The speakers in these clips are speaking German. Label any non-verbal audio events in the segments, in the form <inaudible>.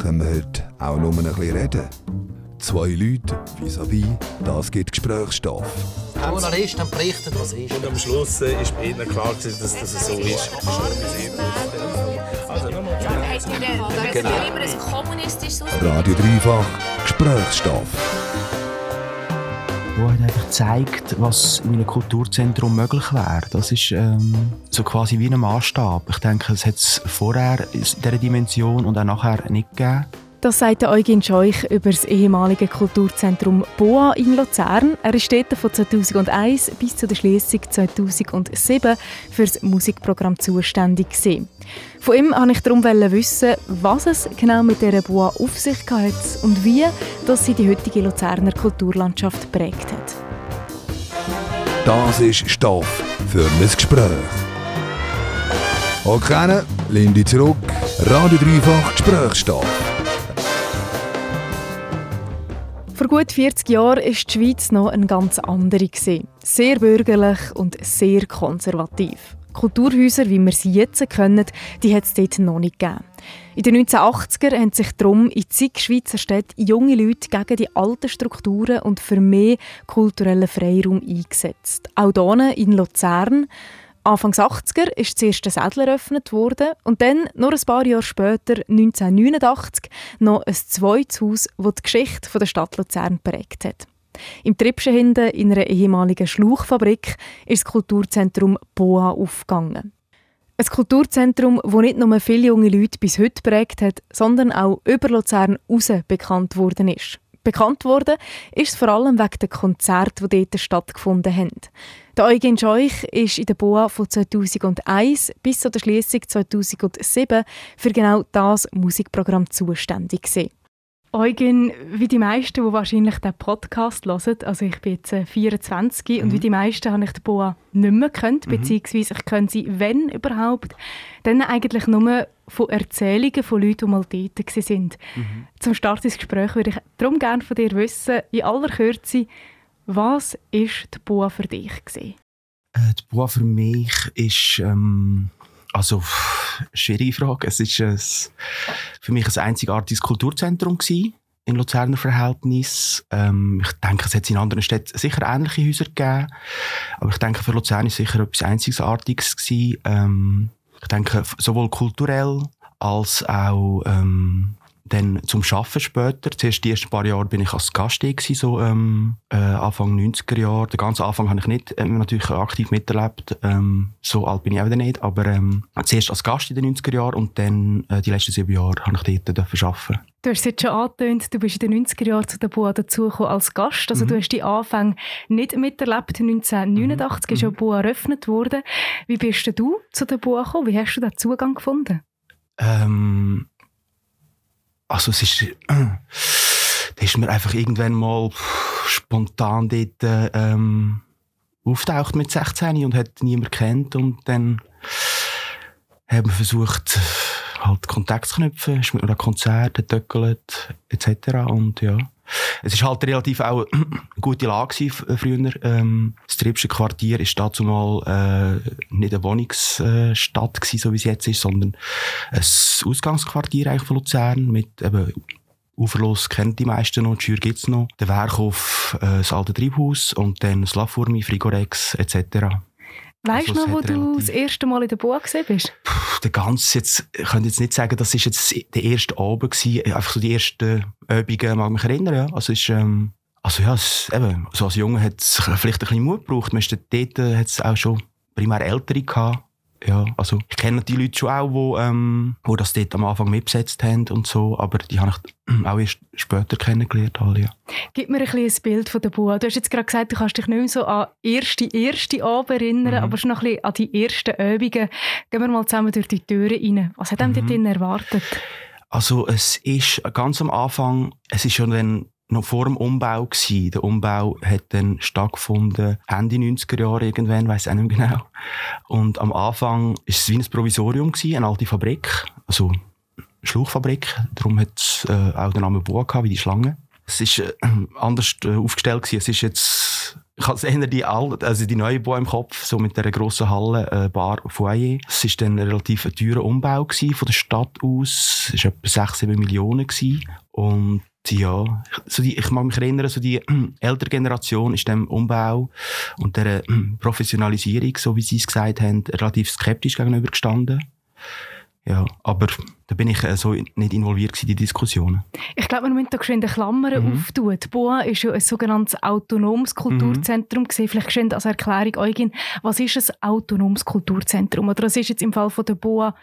Können wir heute auch nur ein bisschen reden? Zwei Leute vis-à-vis, das gibt Gesprächsstoff. Journalist dann berichtet, was ist. Und am Schluss äh, ist bei ihnen klar, gewesen, dass das so ist. Genau. immer ein kommunistisches Radio Dreifach, Gesprächsstoff. Wo hat einfach gezeigt, was in einem Kulturzentrum möglich wäre. Das ist ähm, so quasi wie ein Maßstab. Ich denke, es hat es vorher in dieser Dimension und auch nachher nicht gegeben. Das sagt Eugen Scheuch über das ehemalige Kulturzentrum Boa in Luzern. Er ist dort von 2001 bis zu der Schließung 2007 für das Musikprogramm zuständig. Gewesen. Von ihm wollte ich darum wissen, was es genau mit dieser Boa auf sich hat und wie dass sie die heutige Luzerner Kulturlandschaft prägt hat. Das ist Stoff für ein Gespräch. Okay, Lindy zurück, Radio Dreifach, Gesprächsstoff. Vor gut 40 Jahren war die Schweiz noch eine ganz andere. Sehr bürgerlich und sehr konservativ. Kulturhäuser, wie wir sie jetzt kennen, die hat es dort noch nicht gegeben. In den 1980er haben sich darum in zig Schweizer Städten junge Leute gegen die alten Strukturen und für mehr kulturellen Freiraum eingesetzt. Auch hier in Luzern. Anfangs 80er ist das erste Sädler eröffnet worden und dann, nur ein paar Jahre später, 1989, noch ein zweites Haus, das die Geschichte der Stadt Luzern prägt hat. Im Tripschen hinten, in einer ehemaligen Schlauchfabrik, ist das Kulturzentrum Boa aufgegangen. Ein Kulturzentrum, das nicht nur viele junge Leute bis heute prägt hat, sondern auch über Luzern raus bekannt worden ist. Bekannt worden ist es vor allem wegen der Konzerte, die dort stattgefunden haben. Der Eugen Scheuch ist in der BOA von 2001 bis zur Schließung 2007 für genau das Musikprogramm zuständig gewesen. Eugen, wie die meisten, die wahrscheinlich den Podcast hören, also ich bin jetzt 24 mhm. und wie die meisten habe ich die BOA nicht mehr gekannt, mhm. beziehungsweise ich kenne sie, wenn überhaupt, dann eigentlich nur von Erzählungen von Leuten, die mal dort waren. Mhm. Zum Start des Gesprächs würde ich darum gerne von dir wissen, in aller Kürze, was war die BOA für dich? Gewesen? Äh, die BOA für mich ist... Ähm also, schwierige Frage. Es ist ein, für mich ein einzigartiges Kulturzentrum gewesen, in Luzerner Verhältnis. Ähm, ich denke, es hat in anderen Städten sicher ähnliche Häuser gegeben. Aber ich denke, für Luzern ist sicher etwas Einzigartiges gewesen. Ähm, ich denke, sowohl kulturell als auch ähm, dann zum Arbeiten später. Zuerst die ersten paar Jahre bin ich als Gast gewesen, so ähm, äh, Anfang 90er Jahre. Den ganzen Anfang habe ich nicht äh, natürlich aktiv miterlebt. Ähm, so alt bin ich auch wieder nicht. Aber ähm, zuerst als Gast in den 90er Jahren und dann äh, die letzten sieben Jahre habe ich dort arbeiten. Du hast es jetzt schon angetönt, du bist in den 90er Jahren zu der BUA dazugekommen als Gast. Also mhm. du hast die Anfänge nicht miterlebt. 1989 mhm. ist ja mhm. BUA eröffnet worden. Wie bist du zu der BUA gekommen? Wie hast du den Zugang gefunden? Ähm, also es ist, <clears throat> da ist mir einfach irgendwann mal spontan dort ähm, auftaucht mit 16 und hat niemand kennt und dann haben wir versucht halt Kontakt zu knüpfen, ist mit einem Konzert, getöckelt etc. und ja. Es ist halt relativ auch eine <clears throat> gute Lage früher. Ähm, das Tripsche Quartier ist dazu mal äh, nicht eine Wohnungsstadt gewesen, so wie es jetzt ist, sondern ein Ausgangsquartier eigentlich von Luzern mit eben Uferlos kennt die meisten noch, die Schür gibt's noch. Der Werkhof, äh, das alte Treibhaus und dann das Lafurmi, Frigorex etc. Weißt du also, noch, wo du das erste Mal in der Boa gesehen bist? Puh, der ganze jetzt, ich könnte jetzt nicht sagen, das ist jetzt der erste Abend gewesen, einfach so die ersten Übungen, mag mich erinnern, ja. Also ist, ähm, also ja, es, eben, so als Junge hat es vielleicht ein bisschen Mut gebraucht. Man ist dort, äh, hat es auch schon primär Ältere gehabt ja, also ich kenne die Leute schon auch, die, ähm, die das dort am Anfang mitbesetzt haben und so, aber die habe ich <clears throat> auch erst später kennengelernt. Alle, ja. Gib mir ein, ein Bild von der Bua. Du hast jetzt gerade gesagt, du kannst dich nicht mehr so an erste, erste Abend erinnern, mhm. aber schon noch ein bisschen an die ersten Übungen. Gehen wir mal zusammen durch die Türen rein. Was hat mhm. dort erwartet? Also es ist ganz am Anfang, es ist schon dann noch vor dem Umbau gewesen. Der Umbau hat dann stattgefunden Ende 90er Jahre irgendwann, weiß auch nicht mehr genau. Und am Anfang ist es wie ein Provisorium gewesen, eine alte Fabrik, also Schluchfabrik. Darum hat es äh, auch den Namen Boa gehabt, wie die Schlange. Es ist äh, <clears throat> anders äh, aufgestellt gewesen. Es ist jetzt ich habe eher die alte, also die neue Bau im Kopf, so mit der grossen Halle, äh, Bar, Foyer. Es war dann ein relativ teurer Umbau gewesen, von der Stadt aus. Es war etwa 6, 7 Millionen gewesen. Und ja, so die, ich mag mich erinnern, so die äh, ältere Generation ist dem Umbau und der äh, Professionalisierung, so wie sie es gesagt haben, relativ skeptisch gegenübergestanden. Ja, aber da bin ich äh, so nicht involviert in die Diskussionen. Ich glaube, man müssen da geschwind Klammern mhm. auftun. Die BOA ist ja ein sogenanntes autonomes Kulturzentrum. Mhm. Vielleicht geschwind als Erklärung, Eugen, was ist ein autonomes Kulturzentrum? Oder was ist jetzt im Fall von der BOA,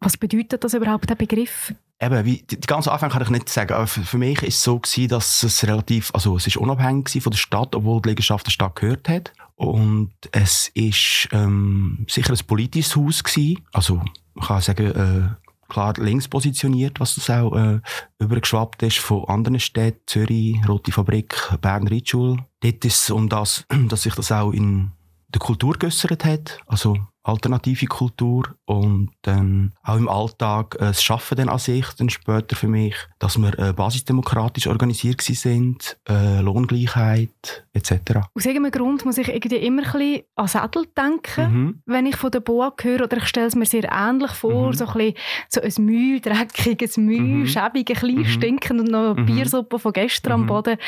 was bedeutet das überhaupt, der Begriff? Eben, wie, die, ganze Anfang kann ich nicht sagen, aber für, für mich ist es so gewesen, dass es relativ, also es ist unabhängig von der Stadt, obwohl die Liegenschaft der Stadt gehört hat. Und es ist ähm, sicher ein politisches Haus gewesen, also man kann sagen, äh, klar links positioniert, was das auch äh, übergeschwappt ist von anderen Städten, Zürich, Rote Fabrik, Bern Ritschul. Dort ist es um das, <clears throat> dass sich das auch in der Kultur geäussert hat, also alternative Kultur und dann auch im Alltag äh, das Schaffen dann an sich, dann später für mich, dass wir äh, basisdemokratisch organisiert sind, äh, Lohngleichheit etc. Aus irgendeinem Grund muss ich irgendwie immer ein bisschen an Sädel denken, mhm. wenn ich von der Boa höre, oder ich stelle es mir sehr ähnlich vor, mhm. so ein bisschen so ein Mühe, dreckiges Mühe, mhm. schäbig, ein bisschen mhm. stinkend und noch mhm. Biersuppe von gestern am mhm. Boden.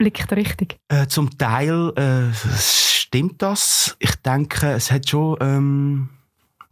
Liegt richtig? Äh, zum Teil äh, stimmt das. Ich denke, es hat schon ähm,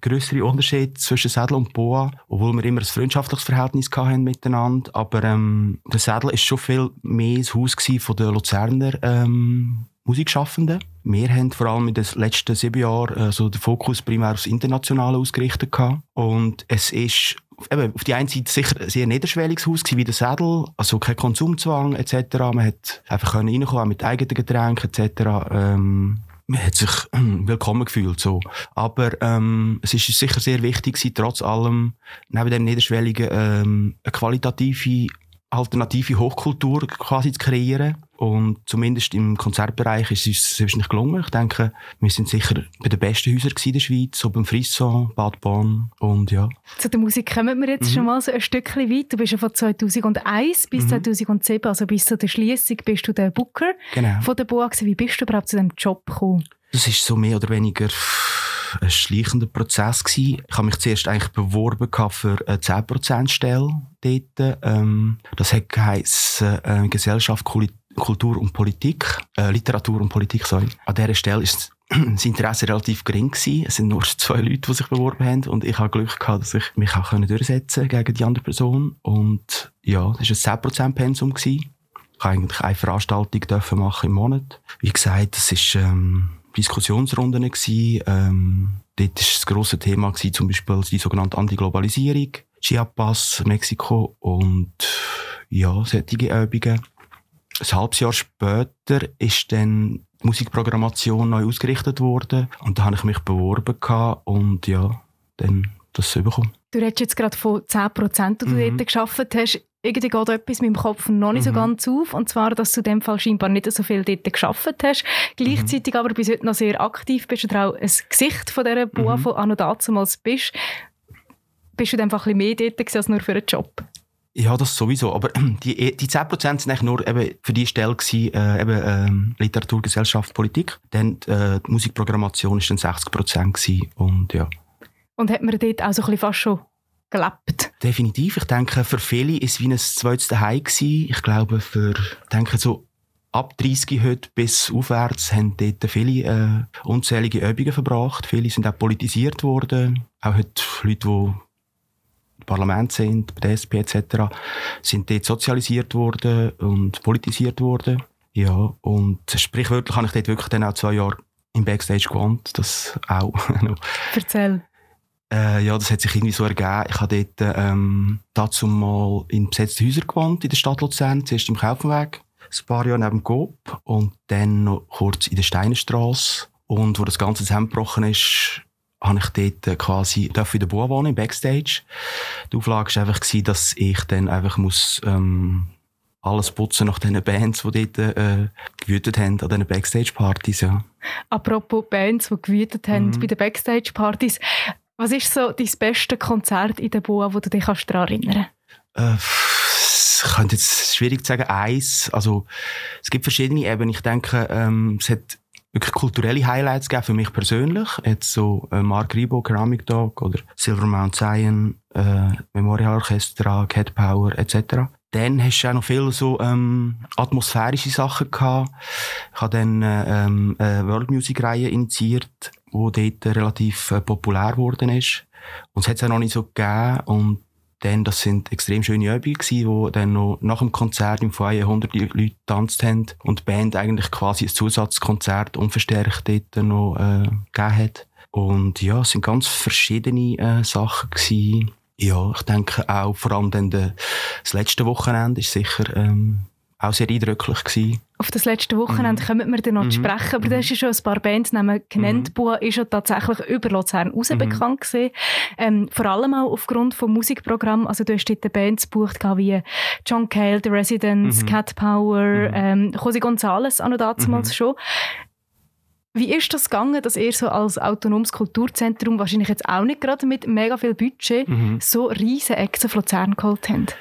größere Unterschiede zwischen Sädel und Boa, obwohl wir immer ein freundschaftliches Verhältnis hatten miteinander. Aber ähm, der Sädel ist schon viel mehr das Haus von den Luzerner ähm, Musikschaffenden. Wir haben vor allem in den letzten sieben Jahren also den Fokus primär aufs Internationale ausgerichtet. Gehabt. Und es ist eben, auf die einen Seite sicher ein sehr niederschwelliges Haus wie der Sädel, also kein Konsumzwang etc. Man hat einfach reinkommen mit eigenen Getränken etc. Ähm, man hat sich willkommen gefühlt so. Aber ähm, es ist sicher sehr wichtig gewesen, trotz allem neben dem niederschwelligen ähm, eine qualitative alternative Hochkultur quasi zu kreieren. Und zumindest im Konzertbereich ist es uns wahrscheinlich gelungen. Ich denke, wir sind sicher bei den besten Häusern in der Schweiz, so beim Frisson, Bad Bonn und ja. Zu der Musik kommen wir jetzt mhm. schon mal so ein Stückchen weit. Du bist ja von 2001 bis mhm. 2007, also bis zu der Schließung, bist du der Booker genau. von der BOA. Wie bist du überhaupt zu diesem Job gekommen? Das ist so mehr oder weniger ein schleichender Prozess gewesen. Ich habe mich zuerst eigentlich beworben für eine 10% Stelle dort. Ähm, das geheißen, äh, Gesellschaft, Kultur und Politik, äh, Literatur und Politik, sorry. An dieser Stelle ist das Interesse relativ gering gewesen. Es sind nur zwei Leute, die sich beworben haben und ich habe Glück gehabt, dass ich mich auch durchsetzen gegen die andere Person. Und ja, das war ein 10% Pensum gewesen. Ich durfte eigentlich eine Veranstaltung machen im Monat. Wie gesagt, das ist, ähm, Diskussionsrunden gewesen. Ähm, dort war das grosse Thema gewesen, zum Beispiel die sogenannte Antiglobalisierung, Chiapas, Mexiko und ja, solche Übungen. Ein halbes Jahr später ist dann die Musikprogrammation neu ausgerichtet worden und da habe ich mich beworben und ja, dann das bekommen. Du redest jetzt gerade von 10 Prozent, die du mhm. dort gearbeitet hast irgendwie geht etwas mit dem Kopf noch nicht mhm. so ganz auf. Und zwar, dass du in dem Fall scheinbar nicht so viel dort geschafft hast. Gleichzeitig mhm. aber bis heute noch sehr aktiv bist und auch ein Gesicht von dieser Bua mhm. von Anno damals bist. Bist du einfach ein bisschen mehr dort als nur für einen Job? Ja, das sowieso. Aber <clears throat> die, die 10% sind eigentlich nur eben für die Stelle gewesen, äh, eben, äh, Literatur, Gesellschaft, Politik. Dann äh, die Musikprogrammation war dann 60% gewesen. Und ja. Und hat man dort auch so ein bisschen fast schon gelebt. Definitiv. Ich denke, für viele ist es wie ein zweites gewesen. Ich glaube, für, denke, so ab 30 heute bis aufwärts haben dort viele äh, unzählige Übungen verbracht. Viele sind auch politisiert worden. Auch heute Leute, die im Parlament sind, bei der SP etc., sind dort sozialisiert worden und politisiert worden. Ja, und sprichwörtlich habe ich dort wirklich dann auch zwei Jahre im Backstage gewohnt. Das auch. <laughs> Erzähl. Äh, ja, das hat sich irgendwie so ergeben. Ich habe dort ähm, dazu mal in besetzten Häusern gewohnt, in der Stadt Luzern. Zuerst im Kaufenweg, ein paar Jahre neben dem Coop und dann noch kurz in der Steinerstraße. Und wo das Ganze zusammengebrochen ist, habe ich dort äh, quasi in der Bua wohnen, im Backstage. Die Auflage war einfach, gewesen, dass ich dann einfach muss, ähm, alles putzen nach den Bands, die dort äh, gewütet haben an diesen Backstage-Partys. Ja. Apropos Bands, die gewütet haben mhm. bei den Backstage-Partys. Was ist so dein beste Konzert in der Boa, wo du dich daran erinnern kannst? Äh, ich könnte jetzt schwierig sagen, eins. Also, es gibt verschiedene Ebenen. Ich denke, ähm, es hat wirklich kulturelle Highlights gegeben für mich persönlich. Jetzt so äh, Mark Ribot, Ceramic Dog oder Silver Mount Zion, äh, Memorial Orchestra, Cat Power etc. Dann hast du auch noch viele so ähm, atmosphärische Sachen gehabt. Ich habe dann äh, ähm, eine World Music Reihe initiiert, wo dort relativ äh, populär geworden ist. Und es hat es ja noch nicht so gegeben. Und dann, das sind extrem schöne Übungen gewesen, wo dann noch nach dem Konzert im Feuer 100 Leute getanzt haben und die Band eigentlich quasi ein Zusatzkonzert unverstärkt dort noch äh, gegeben hat. Und ja, es sind ganz verschiedene äh, Sachen gewesen. Ja, ich denke auch vor allem dann de, das letzte Wochenende ist sicher ähm, auch sehr eindrücklich gewesen. Auf das letzte Wochenende mhm. kommen wir dann noch mhm. sprechen, aber mhm. da hast du schon ein paar Bandnamen genannt. Mhm. Bua ist ja tatsächlich über Luzern raus mhm. bekannt gewesen. Ähm, vor allem auch aufgrund vom Musikprogramm. Also du hast dort Bands gebucht wie John Cale, The Residents, mhm. Cat Power, mhm. ähm, José González auch noch damals schon. Wie ist das gegangen, dass ihr so als autonomes Kulturzentrum, wahrscheinlich jetzt auch nicht gerade mit mega viel Budget, so riesen Echsen von Luzern geholt habt?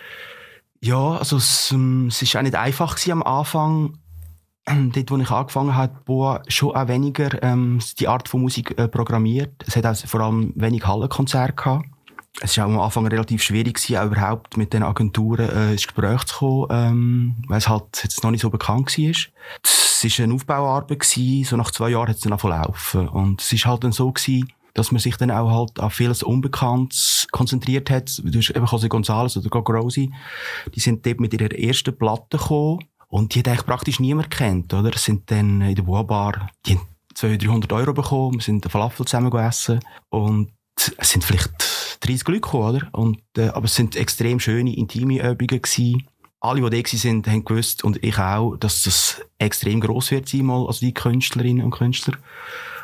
Ja, also es, ähm, es ist auch nicht einfach am Anfang, dort, wo ich angefangen habe, Boa schon auch weniger ähm, die Art von Musik äh, programmiert. Es hat auch vor allem wenig Hallenkonzerte gehabt. Es war am Anfang relativ schwierig, gewesen, auch überhaupt mit den Agenturen äh, ins Gespräch zu kommen, ähm, weil es halt jetzt noch nicht so bekannt war. Es war eine Aufbauarbeit, gewesen, so nach zwei Jahren hat es dann angefangen laufen. Und es war halt dann so, gewesen, dass man sich dann auch halt auf vieles Unbekanntes konzentriert hat. Du hast eben José González oder Gogo Rosie, die sind dort mit ihrer ersten Platte gekommen und die hat eigentlich praktisch niemand kennt, oder? Es sind dann in der Boa-Bar, die haben 200, 300 Euro bekommen, wir sind Falafel zusammen gegessen und es sind vielleicht 30 Leute gekommen, oder? Und, äh, aber es sind extrem schöne, intime Übungen gewesen. Alle, die da sind, haben gewusst, und ich auch, dass das extrem gross wird sein, mal, also die Künstlerinnen und Künstler.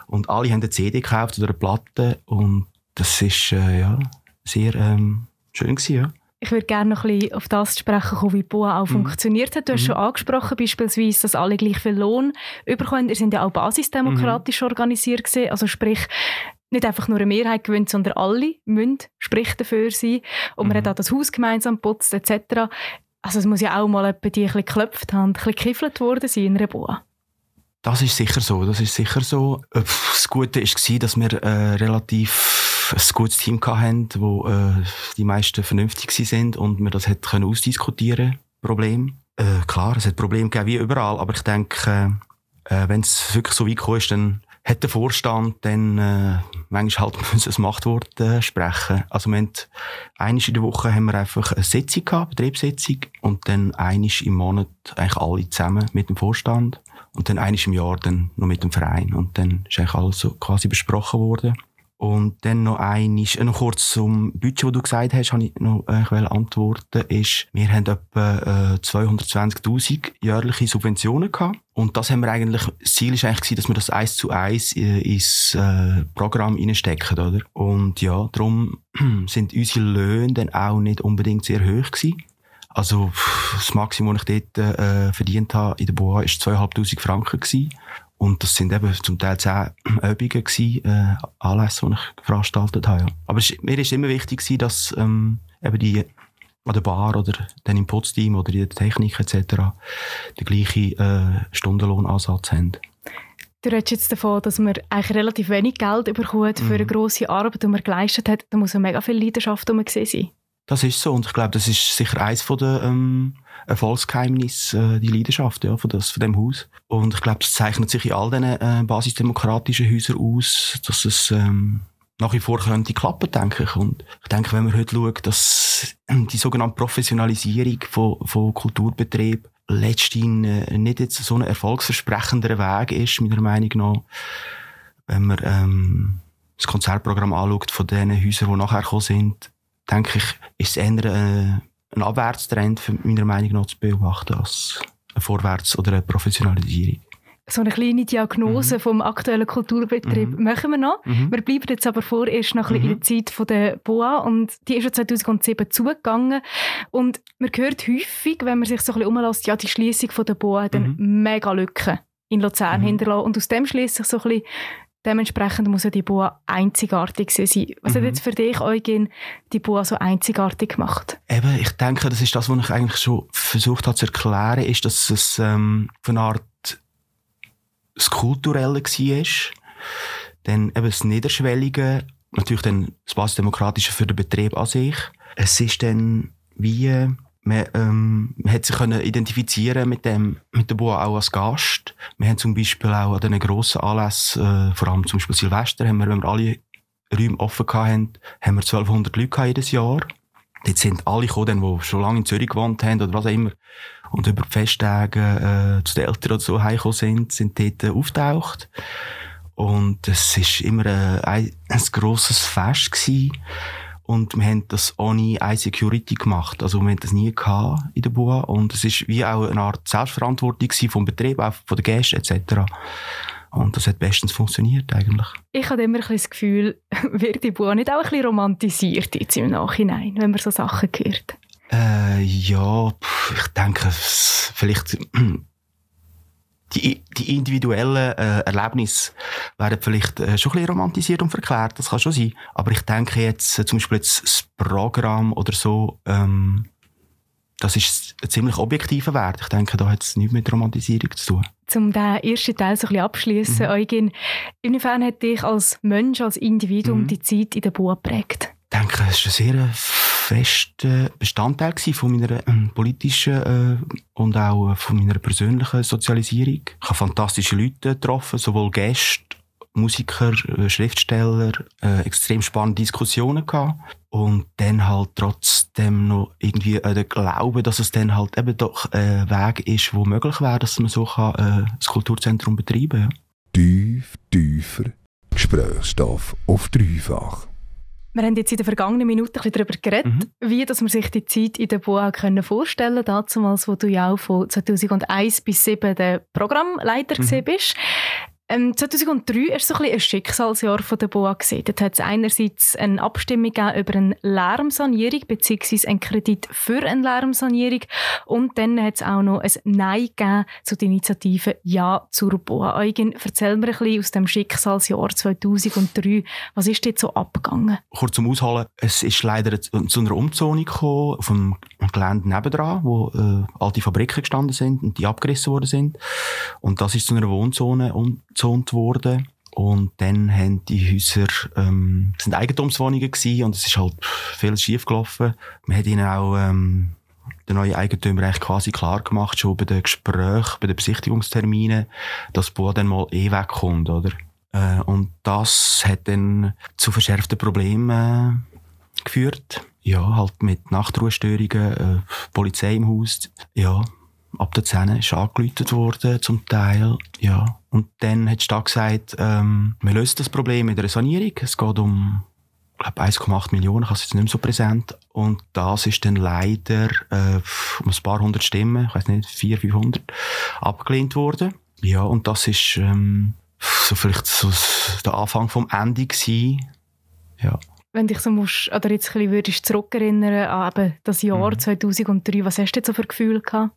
Und alle haben eine CD gekauft oder eine Platte und das ist, äh, ja, sehr ähm, schön gewesen, ja. Ich würde gerne noch ein bisschen auf das sprechen kommen, wie BOA auch mhm. funktioniert hat. Du hast mhm. schon angesprochen, beispielsweise, dass alle gleich viel Lohn bekommen. Ihr seid ja auch basisdemokratisch mhm. organisiert gewesen. Also sprich, nicht einfach nur eine Mehrheit gewinnt, sondern alle müssen sprich dafür sein. Und man mhm. hat auch das Haus gemeinsam geputzt etc. Also es muss ja auch mal jemand, die ein bisschen geklopft haben, ein bisschen gekiffelt worden sein in einer Boa. Das ist sicher so, das ist sicher so. Das Gute war, dass wir äh, relativ ein gutes Team hatten, wo äh, die meisten vernünftig sind und wir das hätten ausdiskutieren Problem. Äh, klar, es hat Probleme gegeben wie überall, aber ich denke, äh, wenn es wirklich so weit gekommen ist, dann hat der Vorstand dann äh, manchmal halt <laughs> das Machtwort äh, sprechen. Also wir haben einmal in der Woche haben wir einfach eine Sitzung gehabt, Betriebssitzung, und dann einmal im Monat eigentlich alle zusammen mit dem Vorstand. Und dann eines im Jahr dann noch mit dem Verein. Und dann ist eigentlich alles so quasi besprochen worden. Und dann noch eines, äh, noch kurz zum Budget, das du gesagt hast, habe ich noch äh, antworten, ist, wir haben etwa äh, 220.000 jährliche Subventionen gehabt. Und das haben wir eigentlich, das Ziel ist eigentlich dass wir das eins zu eins äh, ins äh, Programm reinstecken, oder? Und ja, darum <clears throat> sind unsere Löhne dann auch nicht unbedingt sehr hoch gewesen. Also, das Maximum, das ich dort äh, verdient habe in der Boa, war 2'500 Franken. Gewesen. Und das sind eben zum Teil zehn <clears throat> Übungen gewesen, äh, Anlässe, die ich veranstaltet habe. Ja. Aber es, mir ist immer wichtig gewesen, dass ähm, eben die an der Bar oder dann im Putzteam oder in der Technik etc. den gleichen äh, Stundenlohnansatz haben. Du redest jetzt davon, dass man eigentlich relativ wenig Geld bekommt für eine mhm. grosse Arbeit, die man geleistet hat. Da muss ja mega viel Leidenschaft gesehen sein. Das ist so und ich glaube, das ist sicher eins der ähm, Erfolgsgeheimnisse, äh, die Leidenschaft ja, von, das, von dem Haus. Und ich glaube, das zeichnet sich in all diesen äh, basisdemokratischen Häusern aus, dass es ähm, nach wie vor könnte klappen, denke ich. Und ich denke, wenn man heute schaut, dass die sogenannte Professionalisierung von, von Kulturbetrieb letztendlich äh, nicht jetzt so ein erfolgsversprechender Weg ist, meiner Meinung nach, wenn man ähm, das Konzertprogramm anschaut von den Häusern, die nachher gekommen sind, denke ich, ist es eher äh, ein Abwärtstrend für meiner Meinung nach zu beobachten als ein Vorwärts- oder eine Professionalisierung. So eine kleine Diagnose mhm. vom aktuellen Kulturbetrieb mhm. machen wir noch. Mhm. Wir bleiben jetzt aber vorerst noch ein bisschen in der. Zeit von der BOA und die ist ja 2007 zugegangen und man hört häufig, wenn man sich so ein bisschen umlässt, ja, die Schließung von der BOA hat dann mhm. mega Lücken in Luzern mhm. hinterlassen und aus dem schließt sich so ein bisschen Dementsprechend muss ja die Boa einzigartig sein. Was mhm. hat jetzt für dich, Eugen, die Boa so einzigartig gemacht? Eben, ich denke, das ist das, was ich eigentlich schon versucht habe zu erklären, ist, dass es ähm, von einer Art das Kulturelle war, dann eben das Niederschwellige, natürlich dann das Basisdemokratische für den Betrieb an sich. Es ist dann wie man, ähm, man hat sich können identifizieren mit dem, mit der Boa auch als Gast. Wir haben zum Beispiel auch an diesen grossen Anlässen, äh, vor allem zum Beispiel Silvester, haben wir, wenn wir alle Räume offen hatten, haben wir 1200 Leute jedes Jahr. Dort sind alle gekommen, die schon lange in Zürich gewohnt haben oder was auch immer. Und über die Festtage, äh, zu den Eltern oder so heimgekommen sind, sind dort äh, auftaucht. Und es ist immer äh, ein, ein grosses Fest gewesen. Und wir haben das ohne iSecurity gemacht. Also wir haben das nie gehabt in der BUA. Und es ist wie auch eine Art Selbstverantwortung vom Betrieb, auch von den Gästen etc. Und das hat bestens funktioniert eigentlich. Ich habe immer ein das Gefühl, <laughs> wird die BUA nicht auch ein bisschen romantisiert jetzt im Nachhinein, wenn man so Sachen hört? Äh, ja, ich denke, vielleicht die, die individuellen äh, Erlebnisse werden vielleicht äh, schon ein bisschen romantisiert und verklärt, das kann schon sein. Aber ich denke jetzt äh, zum Beispiel jetzt das Programm oder so, ähm, das ist ein ziemlich objektiver Wert. Ich denke, da hat es nichts mit Romantisierung zu tun. Um den ersten Teil so ein bisschen abschließen, mhm. Eugen, inwiefern hat dich als Mensch, als Individuum mhm. die Zeit in der Bua geprägt? Ich denke, es ist ein sehr fester Bestandteil von meiner äh, politischen äh, und auch äh, von meiner persönlichen Sozialisierung. Ich habe fantastische Leute getroffen, sowohl Gäste, Musiker, äh, Schriftsteller, extrem spannende Diskussionen gehabt. Und dann halt trotzdem noch irgendwie äh, der Glaube, dass es dann halt eben doch ein Weg ist, wo möglich wäre, dass man so kann, das Kulturzentrum betreiben kann. Tief, tiefer Gesprächsstoff auf dreifach. Wir haben jetzt in den vergangenen Minuten ein bisschen darüber geredet, mhm. wie dass man sich die Zeit in der BOA können vorstellen können. Damals, wo du ja auch von 2001 bis 2007 der Programmleiter mhm. bist. Ähm, 2003 war so ein, ein Schicksalsjahr von der BOA. Gewesen. Dort hat es einerseits eine Abstimmung über eine Lärmsanierung bzw. einen Kredit für eine Lärmsanierung und dann hat es auch noch ein Nein zu der Initiative Ja zur BOA. Eugen, erzähl mir ein bisschen aus dem Schicksalsjahr 2003. Was ist dort so abgegangen? Kurz zum Ausholen. Es ist leider zu einer Umzonung gekommen auf dem Gelände nebendran, wo äh, alte Fabriken gestanden sind und die abgerissen worden sind. Und das ist zu einer Wohnzone und gezont worden. Und dann haben die Häuser, ähm, sind Eigentumswohnungen gewesen und es ist halt viel schief gelaufen. Man hat ihnen auch, ähm, der neue Eigentümer quasi klar gemacht, schon bei den Gesprächen, bei den Besichtigungsterminen, dass das Boot dann mal eh wegkommt, oder? Äh, und das hat dann zu verschärften Problemen geführt. Ja, halt mit Nachtruhestörungen, äh, Polizei im Haus. Ja, ab der 10 ist angeläutet worden, zum Teil, ja. Und dann hat die Stadt gesagt, ähm, wir lösen das Problem mit einer Sanierung. Es geht um, glaube 1,8 Millionen, ich habe es jetzt nicht mehr so präsent. Und das ist dann leider äh, um ein paar hundert Stimmen, ich weiß nicht, 400, 500, abgelehnt worden. Ja, und das ist ähm, so vielleicht so der Anfang vom Ende gewesen. Ja. Wenn dich so musst, oder jetzt ein bisschen würdest zurückerinnern an eben das Jahr mhm. 2003, was hast du jetzt so für Gefühl gehabt?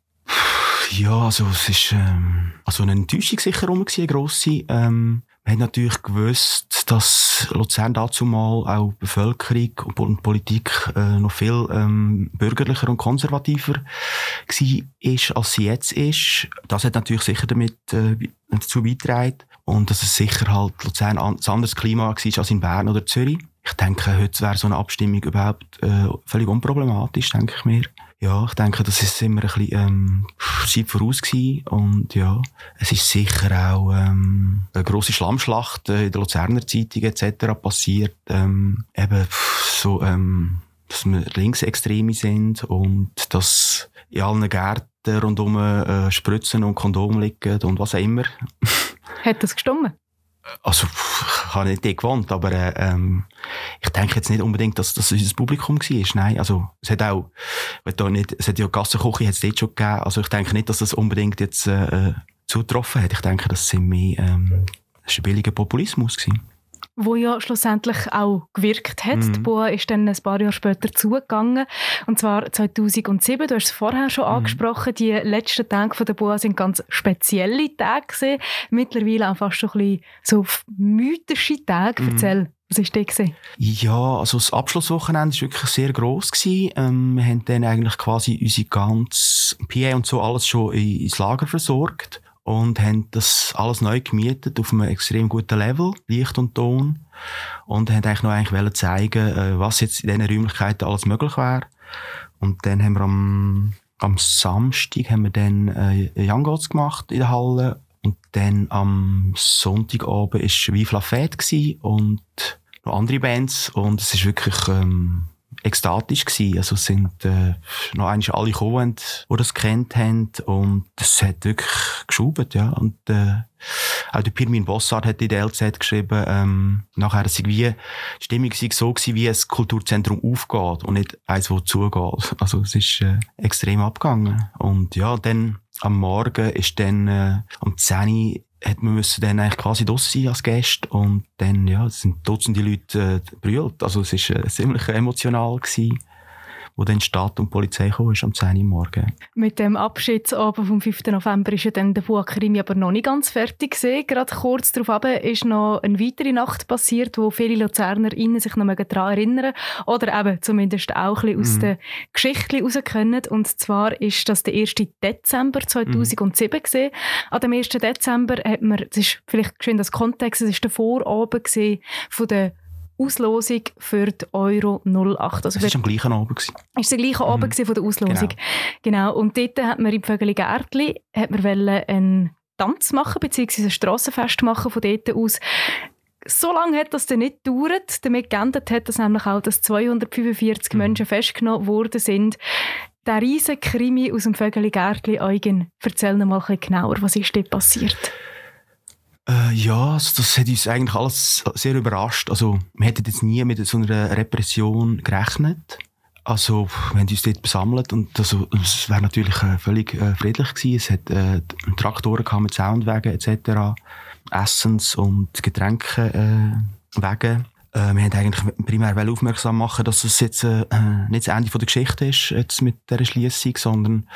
Ja, also es ist ähm, also eine Enttäuschung sicher rum gewesen, eine grosse. Ähm, wir haben natürlich gewusst, dass Luzern dazu mal auch Bevölkerung und Politik äh, noch viel ähm, bürgerlicher und konservativer war, ist, als sie jetzt ist. Das hat natürlich sicher damit äh, dazu beigetragen. Und dass es sicher halt Luzern ein anderes Klima war als in Bern oder Zürich. Ich denke, heute wäre so eine Abstimmung überhaupt äh, völlig unproblematisch, denke ich mir. Ja, ich denke, das ist immer ein bisschen ähm, Zeit voraus gewesen. Und ja, es ist sicher auch ähm, eine grosse Schlammschlacht äh, in der Luzerner Zeitung etc. passiert. Ähm, eben so, ähm, dass wir Linksextreme sind und dass in allen Gärten rundum äh, Spritzen und Kondom liegen und was auch immer. <laughs> Hat das gestummen? Also, ich habe nicht die gewohnt, aber äh, ähm, ich denke jetzt nicht unbedingt, dass das unser Publikum war. Nein, also es hat auch, da nicht, es hat ja Gassenkoche hat es dort schon gegeben. Also ich denke nicht, dass das unbedingt jetzt äh, äh zutroffen hat. Ich denke, das sind mehr, ähm, das ist ein billiger Populismus gewesen. Wo ja schlussendlich auch gewirkt hat. Mhm. Die Boa ist dann ein paar Jahre später zugegangen, und zwar 2007. Du hast es vorher schon mhm. angesprochen, die letzten Tage von der Boa sind ganz spezielle Tage gewesen. Mittlerweile auch fast schon ein bisschen so mythische Tage. Mhm. Erzähl, was war das? Ja, also das Abschlusswochenende war wirklich sehr gross. Ähm, wir haben dann eigentlich quasi unsere ganze PA und so alles schon ins Lager versorgt und haben das alles neu gemietet auf einem extrem guten Level, Licht und Ton. Und haben eigentlich noch eigentlich zeigen, äh, was jetzt in diesen Räumlichkeiten alles möglich wäre. Und dann haben wir am, am Samstag haben wir dann äh, Young Gods gemacht in der Halle. Und dann am Sonntagabend war Vive la Fête und noch andere Bands. Und es ist wirklich, ähm, ekstatisch gewesen. Also es sind äh, noch einmal alle gekommen, die das kennt haben und es hat wirklich geschubt, ja. Und äh, auch der Pirmin Bossard hat in der LZ geschrieben, ähm, nachher war wie, die Stimmung war so gewesen, wie ein Kulturzentrum aufgeht und nicht eins, wo zugeht. Also es ist äh, extrem abgegangen. Und ja, dann am Morgen ist dann äh, um 10 Uhr hat man müssen dann eigentlich quasi draussen sein als Gast und dann, ja, sind Dutzende Leute äh, brüllt. Also es war äh, ziemlich emotional gewesen wo dann Stadt und Polizei kam, ist am 10 Uhr morgen. Mit dem Abschiedsabend vom 5. November ist ja dann der Buakrimi aber noch nicht ganz fertig gewesen. Gerade kurz darauf ist noch eine weitere Nacht passiert, wo viele LuzernerInnen sich noch daran erinnern oder eben zumindest auch ein bisschen aus mhm. der Geschichte heraus können. Und zwar ist das der 1. Dezember 2007 mhm. gewesen. An dem 1. Dezember hat man, das ist vielleicht schön das Kontext, es ist der Vorabend von der Auslosung für die Euro 08. Also das war am gleichen Abend. Gewesen. Ist der gleiche mhm. Abend von der Auslosung. Genau. genau. Und dort hat man im Vögeli Gärtli hat man einen Tanz machen, beziehungsweise ein Strassenfest machen von dort aus. So lange hat das dann nicht gedauert. Damit geändert hat das nämlich auch, dass 245 mhm. Menschen festgenommen worden sind. Der riesige Krimi aus dem Vögeli Gärtli, Eugen, erzähl noch mal ein bisschen genauer, was ist dort passiert? Äh, ja, also das hat uns eigentlich alles sehr überrascht. Also, wir hätten jetzt nie mit so einer Repression gerechnet. Also, wir haben uns dort besammelt und also, es wäre natürlich äh, völlig äh, friedlich gewesen. Es hat äh, Traktoren gehabt mit Soundwegen etc., Essens- und Getränkewagen. Äh, äh, wir haben eigentlich primär aufmerksam machen, dass es jetzt äh, nicht das Ende der Geschichte ist jetzt mit dieser Schließung, sondern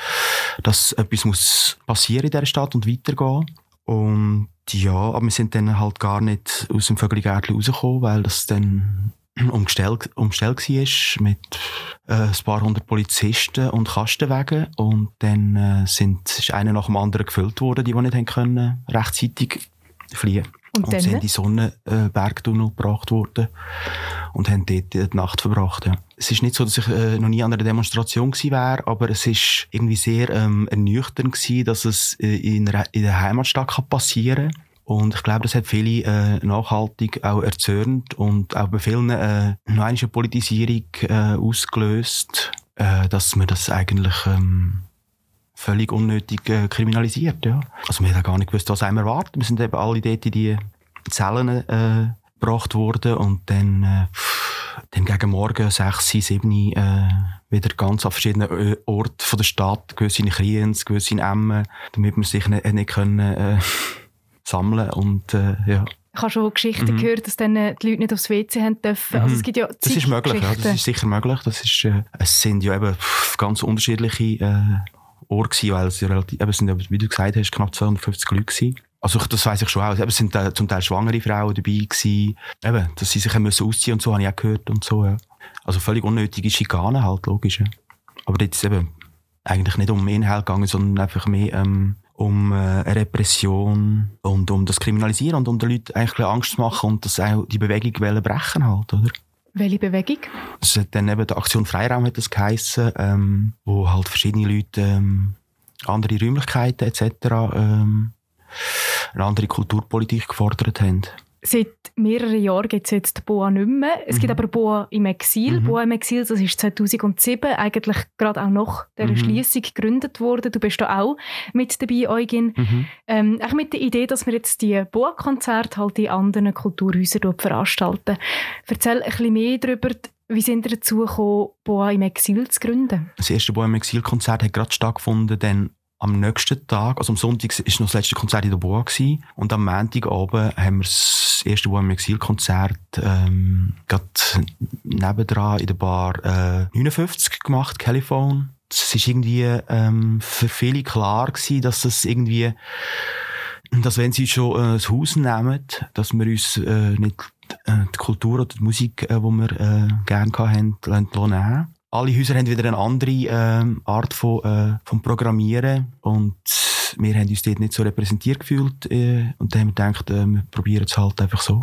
dass etwas muss passieren in dieser Stadt und weitergehen. Und ja, aber wir sind dann halt gar nicht aus dem Vögelgärtchen rausgekommen, weil das dann umgestellt, umgestellt war mit äh, ein paar hundert Polizisten und Kastenwagen. Und dann äh, sind, ist einer nach dem anderen gefüllt worden, die, die nicht haben können, rechtzeitig fliehen und, und sind in die Sonnenbergtunnel gebracht worden und haben dort die Nacht verbracht. Ja. Es ist nicht so, dass ich äh, noch nie an einer Demonstration gewesen wäre, aber es ist irgendwie sehr ähm, ernüchternd gewesen, dass es äh, in, in der Heimatstadt kann passieren und ich glaube, das hat viele äh, nachhaltig auch erzürnt und auch bei vielen äh, noch eine Politisierung äh, ausgelöst, äh, dass man das eigentlich ähm, völlig unnötig äh, kriminalisiert. Ja. Also wir haben gar nicht gewusst, was einem erwartet. Wir sind eben alle dort in die Zellen äh, gebracht worden und dann, äh, dann gegen Morgen 6, 7 äh, wieder ganz an verschiedenen äh, Orten von der Stadt, gewisse in Kriens, gewisse in Emmen, damit man sich nicht, nicht können, äh, <laughs> sammeln und äh, ja. Ich habe schon Geschichten mhm. gehört, dass dann äh, die Leute nicht aufs WC haben dürfen. Also es gibt ja das ist möglich, ja, das ist sicher möglich. Das ist, äh, es sind ja eben ganz unterschiedliche äh, Ohr gewesen, weil es, relativ, eben, sind, wie du gesagt hast, knapp 250 Leute gewesen. Also das weiß ich schon auch. Es sind äh, zum Teil schwangere Frauen dabei gewesen. Eben, dass sie sich haben müssen ausziehen und so, habe ich auch gehört und so. Ja. Also völlig unnötige Schikane halt, logisch. Ja. Aber jetzt eben eigentlich nicht um Inhalt gegangen, sondern einfach mehr ähm, um äh, Repression und um das Kriminalisieren und um den Leuten eigentlich Angst zu machen und das auch die Bewegung brechen halt, oder? Welche Bewegung? Es hat dann eben die Aktion Freiraum hat das geheissen, ähm, wo halt verschiedene Leute ähm, andere Räumlichkeiten etc. Ähm, eine andere Kulturpolitik gefordert haben. Seit mehreren Jahren gibt es jetzt Boa nicht mehr. Es mhm. gibt aber Boa im Exil. Mhm. Boa im Exil, das ist 2007 eigentlich gerade auch nach der mhm. Schließung gegründet worden. Du bist da auch mit dabei, Eugen. Mhm. Ähm, auch mit der Idee, dass wir jetzt die Boa-Konzerte halt in anderen Kulturhäusern veranstalten. Erzähl ein bisschen mehr darüber, wie sind ihr dazu gekommen, Boa im Exil zu gründen? Das erste Boa im Exil-Konzert hat gerade stattgefunden, dann am nächsten Tag, also am Sonntag ist noch das letzte Konzert in der Boa gewesen, und am Montagabend haben wir das erste Boa im Exil-Konzert ähm, gerade nebendran in der Bar äh, 59 gemacht, Caliphone. Es ist irgendwie ähm, für viele klar gewesen, dass das irgendwie dass wenn sie schon äh, das Haus nehmen, dass wir uns äh, nicht äh, die Kultur oder die Musik, äh, die wir äh, gerne hatten, nehmen alle Häuser haben wieder eine andere äh, Art von, äh, von Programmieren und wir haben uns dort nicht so repräsentiert gefühlt äh, und dann haben wir gedacht, äh, wir probieren es halt einfach so.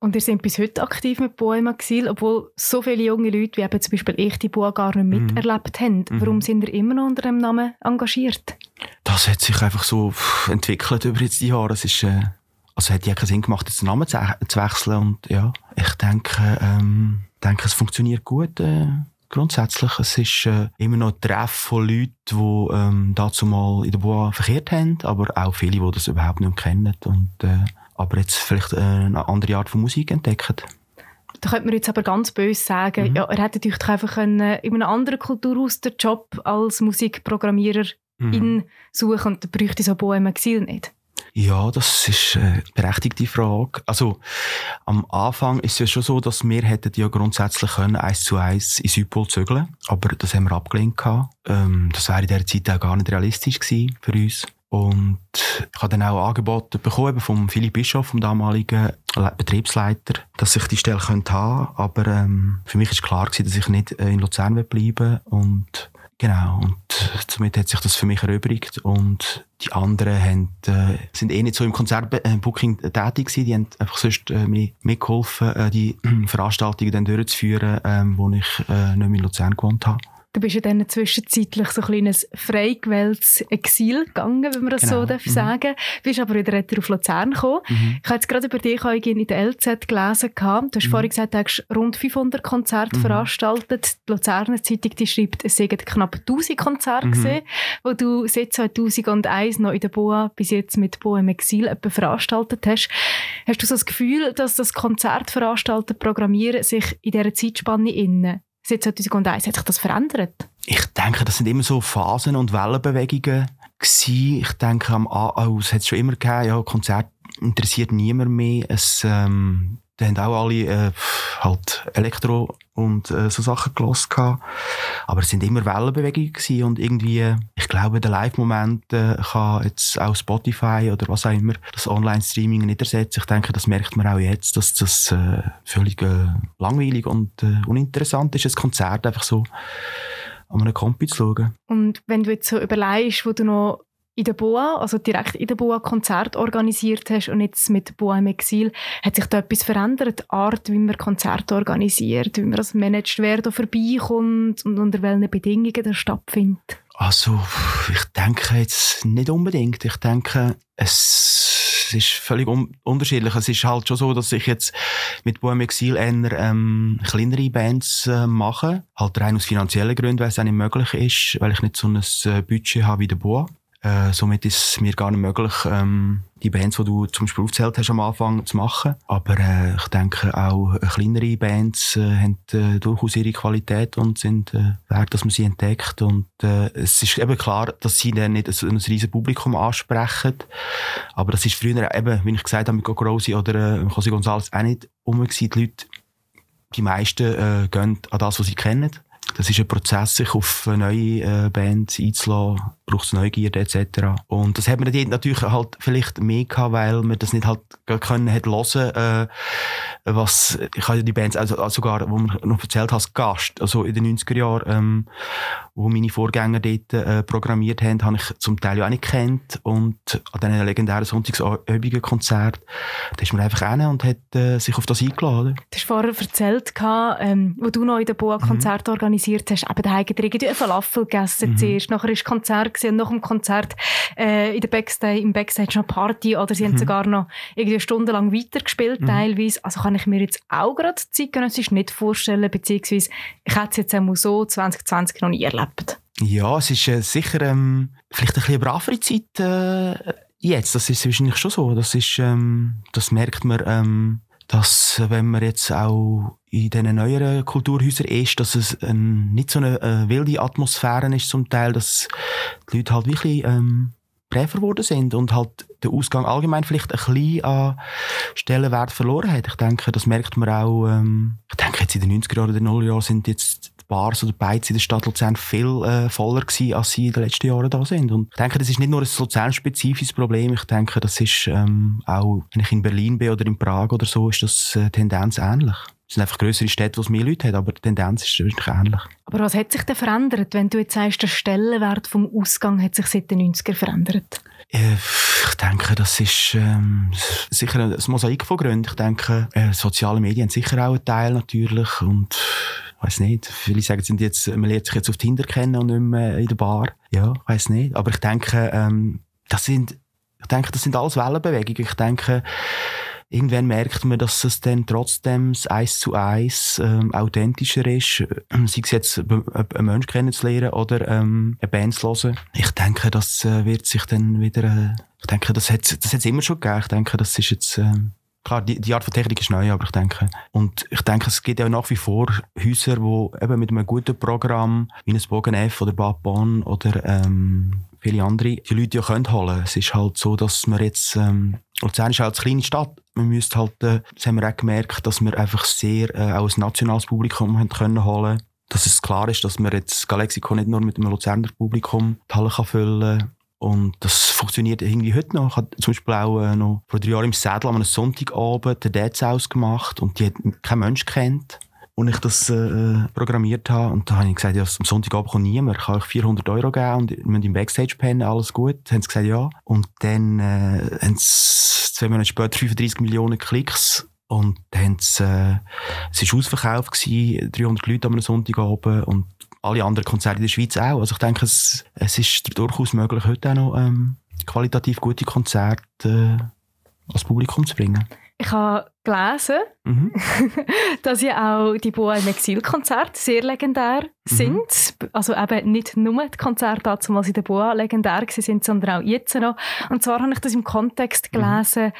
Und ihr seid bis heute aktiv mit im Exil, obwohl so viele junge Leute, wie eben zum Beispiel ich, die Boa gar nicht mhm. miterlebt haben. Mhm. Warum sind ihr immer noch unter dem Namen engagiert? Das hat sich einfach so entwickelt über jetzt die Jahre. Es ist, äh, also hat ja keinen Sinn gemacht, jetzt den Namen zu, zu wechseln und ja, ich denke, ähm, denke es funktioniert gut. Äh grundsätzlich. Es ist äh, immer noch ein Treff von Leuten, die ähm, dazu mal in der Boa verkehrt haben, aber auch viele, die das überhaupt nicht kennen und äh, aber jetzt vielleicht äh, eine andere Art von Musik entdecken. Da könnte man jetzt aber ganz böse sagen, mhm. ja, er hätte euch doch einfach können, in einer anderen Kulturhaus den Job als Musikprogrammierer mhm. suchen und da bräuchte so Boa im Exil nicht. Ja, das ist eine berechtigte Frage. Also, am Anfang ist es ja schon so, dass wir hätten ja grundsätzlich können, eins zu eins in Südpol zügeln aber das haben wir abgelehnt Ähm, das wäre in dieser Zeit auch gar nicht realistisch gewesen für uns. Und ich habe dann auch Angebote bekommen vom Philipp Bischof, vom damaligen Betriebsleiter, dass ich die Stelle haben könnte. Aber ähm, für mich ist klar gewesen, dass ich nicht in Luzern bleiben und Genau, und somit hat sich das für mich erübrigt. Und die anderen haben, äh, sind eh nicht so im Konzertbooking tätig gewesen. Die haben einfach sonst äh, mir mitgeholfen, äh, die <clears throat> Veranstaltungen dann durchzuführen, ähm, wo ich äh, nicht mehr in Luzern gewohnt habe. Du bist ja dann zwischenzeitlich so ein kleines frei gewähltes Exil gegangen, wenn man das genau. so darf mhm. sagen. Du bist aber wieder auf Luzern gekommen. Mhm. Ich habe jetzt gerade über dich in der LZ gelesen. Du hast mhm. vorhin gesagt, du hast rund 500 Konzerte mhm. veranstaltet. Die Luzerner Zeitung die schreibt, es seien knapp 1000 Konzerte mhm. gesehen, wo du seit 2001 noch in der Boa bis jetzt mit Boa im Exil veranstaltet hast. Hast du so das Gefühl, dass das Konzertveranstalten, Programmieren sich in dieser Zeitspanne innen Seit 2001 hat sich das verändert? Ich denke, das sind immer so Phasen und Wellenbewegungen gewesen. Ich denke, am oh, es hat schon immer gegeben, ja, Konzert interessiert niemand mehr. Es, ähm, da haben auch alle äh, halt Elektro und äh, so Sachen gelassen. Aber es sind immer Wellenbewegungen gewesen und irgendwie, ich glaube, der Live-Moment äh, kann jetzt auch Spotify oder was auch immer das Online-Streaming nicht ersetzen. Ich denke, das merkt man auch jetzt, dass das äh, völlig äh, langweilig und äh, uninteressant ist, ein Konzert einfach so an einem Kompi zu schauen. Und wenn du jetzt so überlegst, wo du noch in der Boa, also direkt in der Boa Konzert organisiert hast und jetzt mit Boa im Exil, hat sich da etwas verändert? Die Art, wie man Konzerte organisiert, wie man das managt, wer da vorbeikommt und unter welchen Bedingungen das stattfindet? Also, ich denke jetzt nicht unbedingt. Ich denke, es ist völlig un unterschiedlich. Es ist halt schon so, dass ich jetzt mit Bohem Exil eher ähm, kleinere Bands äh, mache. Halt rein aus finanziellen Gründen, weil es auch nicht möglich ist, weil ich nicht so ein äh, Budget habe wie der Boa. Äh, somit ist es mir gar nicht möglich, ähm, die Bands, die du zum Beispiel aufgezählt hast am Anfang, zu machen. Aber äh, ich denke auch äh, kleinere Bands äh, haben äh, durchaus ihre Qualität und sind äh, wert, dass man sie entdeckt. Und äh, es ist eben klar, dass sie dann nicht ein, ein riesiges Publikum ansprechen. Aber das ist früher eben, wie ich gesagt habe, mit Rosie oder äh, José González auch nicht um. Die Leute, die meisten äh, gehen an das, was sie kennen. Das ist ein Prozess, sich auf neue äh, Bands einzulassen, braucht es Neugierde etc. Und das hat man natürlich halt vielleicht mehr gehabt, weil man das nicht halt können hat hören, äh, was, ich habe die Bands also sogar, wo man noch erzählt als Gast, also in den 90er Jahren, ähm, wo meine Vorgänger dort äh, programmiert haben, habe ich zum Teil ja auch nicht kennt und an diesen legendären Sonntagsöbigen Konzert, da ist man einfach hin und hat äh, sich auf das eingeladen. Du hast vorher erzählt, ähm, wo du noch in der Boa Konzert mhm. organisiert hast, eben da haben irgendwie Falafel gegessen mhm. zuerst, nachher ist Konzert gewesen, nach dem Konzert äh, in der Backstage, im Backstage noch Party oder sie mhm. haben sogar noch irgendwie stundenlang weitergespielt mhm. teilweise. Also kann ich mir jetzt auch gerade zeitgenössisch nicht vorstellen, beziehungsweise ich hätte es jetzt einmal so 2020 noch nie erlebt. Ja, es ist äh, sicher ähm, vielleicht ein bisschen eine bravere Zeit äh, jetzt. Das ist wahrscheinlich schon so. Das, ist, ähm, das merkt man ähm, dass wenn man jetzt auch in diesen neueren Kulturhäusern ist, dass es ein, nicht so eine äh, wilde Atmosphäre ist zum Teil, dass die Leute halt wirklich ähm, Präfer geworden sind und halt der Ausgang allgemein vielleicht ein bisschen an Stellenwert verloren hat. Ich denke, das merkt man auch, ähm, ich denke jetzt in den 90er Jahren, den 0 Jahren sind jetzt Bars oder Beiz in der Stadt Luzern viel äh, voller gewesen, als sie in den letzten Jahren da sind. Und ich denke, das ist nicht nur ein Luzern-spezifisches Problem, ich denke, das ist ähm, auch, wenn ich in Berlin bin oder in Prag oder so, ist das äh, Tendenz ähnlich. Es sind einfach größere Städte, wo es mehr Leute hat, aber die Tendenz ist wirklich ähnlich. Aber was hat sich denn verändert, wenn du jetzt sagst, der Stellenwert vom Ausgang hat sich seit den 90ern verändert? Äh, Ich denke, das ist ähm, sicher ein Mosaik von Gründen. Ich denke, äh, soziale Medien haben sicher auch einen Teil natürlich und weiß nicht. Viele sagen, sind jetzt, man lernt sich jetzt auf Tinder kennen und nicht mehr in der Bar. Ja, weiß nicht. Aber ich denke, ähm, das sind, ich denke, das sind alles Wellenbewegungen. Ich denke, irgendwann merkt man, dass es dann trotzdem Eis zu Eis ähm, authentischer ist, äh, <clears throat> sei es jetzt einen Menschen kennenzulernen oder ähm, eine Band zu hören. Ich denke, das äh, wird sich dann wieder, äh, ich denke, das hat das hat's immer schon gegeben. Ich denke, das ist jetzt, ähm, Klar, die, die Art von Technik ist neu, aber ich denke, und ich denke, es gibt ja nach wie vor Häuser, wo eben mit einem guten Programm, wie ein Bogen F oder Bad Bonn oder ähm, viele andere, die Leute ja können holen. Es ist halt so, dass wir jetzt, ähm, Luzern ist halt eine kleine Stadt. Man müsste halt, äh, das haben wir auch gemerkt, dass wir einfach sehr äh, auch ein nationales Publikum haben können holen. Dass es klar ist, dass man jetzt Galexiko nicht nur mit einem Luzerner Publikum die Halle kann füllen kann. Und das funktioniert irgendwie heute noch. Ich habe zum Beispiel auch äh, noch vor drei Jahren im Sädel am Sonntagabend den Dance ausgemacht und die hat kein Mensch kennt. Und ich das äh, programmiert habe. Und da habe ich gesagt, ja, am Sonntagabend kommt niemand. Ich kann euch 400 Euro geben und wir müssen im Backstage pennen, alles gut. Dann haben sie gesagt, ja. Und dann äh, haben sie zwei Monate später 35 Millionen Klicks und dann haben sie, äh, es war ausverkauft, gewesen, 300 Leute am Sonntagabend und alle anderen Konzerte in der Schweiz auch. Also ich denke, es, es ist durchaus möglich, heute auch noch ähm, qualitativ gute Konzerte äh, als Publikum zu bringen. Ich habe gelesen, Mhm. <laughs> dass ja auch die Boa im Exil-Konzerte sehr legendär sind. Also eben nicht nur die Konzerte damals in der Boa legendär sind, sondern auch jetzt noch. Und zwar habe ich das im Kontext gelesen,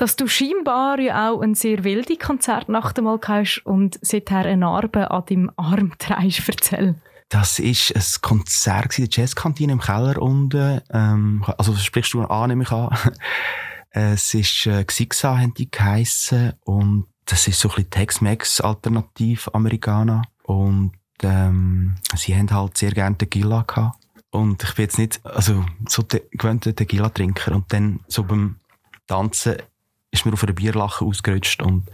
dass du scheinbar ja auch ein sehr wilde Konzertnacht einmal hast und seither eine Narbe an deinem Arm <laughs> trägst. Erzähl. Das war ein Konzert in der Jazzkantine im Keller unten. Ähm, also sprichst du an, nehme ich an. <laughs> es ist äh, Xixa, haben die geheissen. Und das ist so ein bisschen Tex-Mex-Alternativ Amerikaner. Und ähm, sie haben halt sehr gerne Tequila gehabt. Und ich bin jetzt nicht, also so te gewöhnter Tequila-Trinker. Und dann so beim Tanzen ist mir auf einer Bierlache ausgerutscht und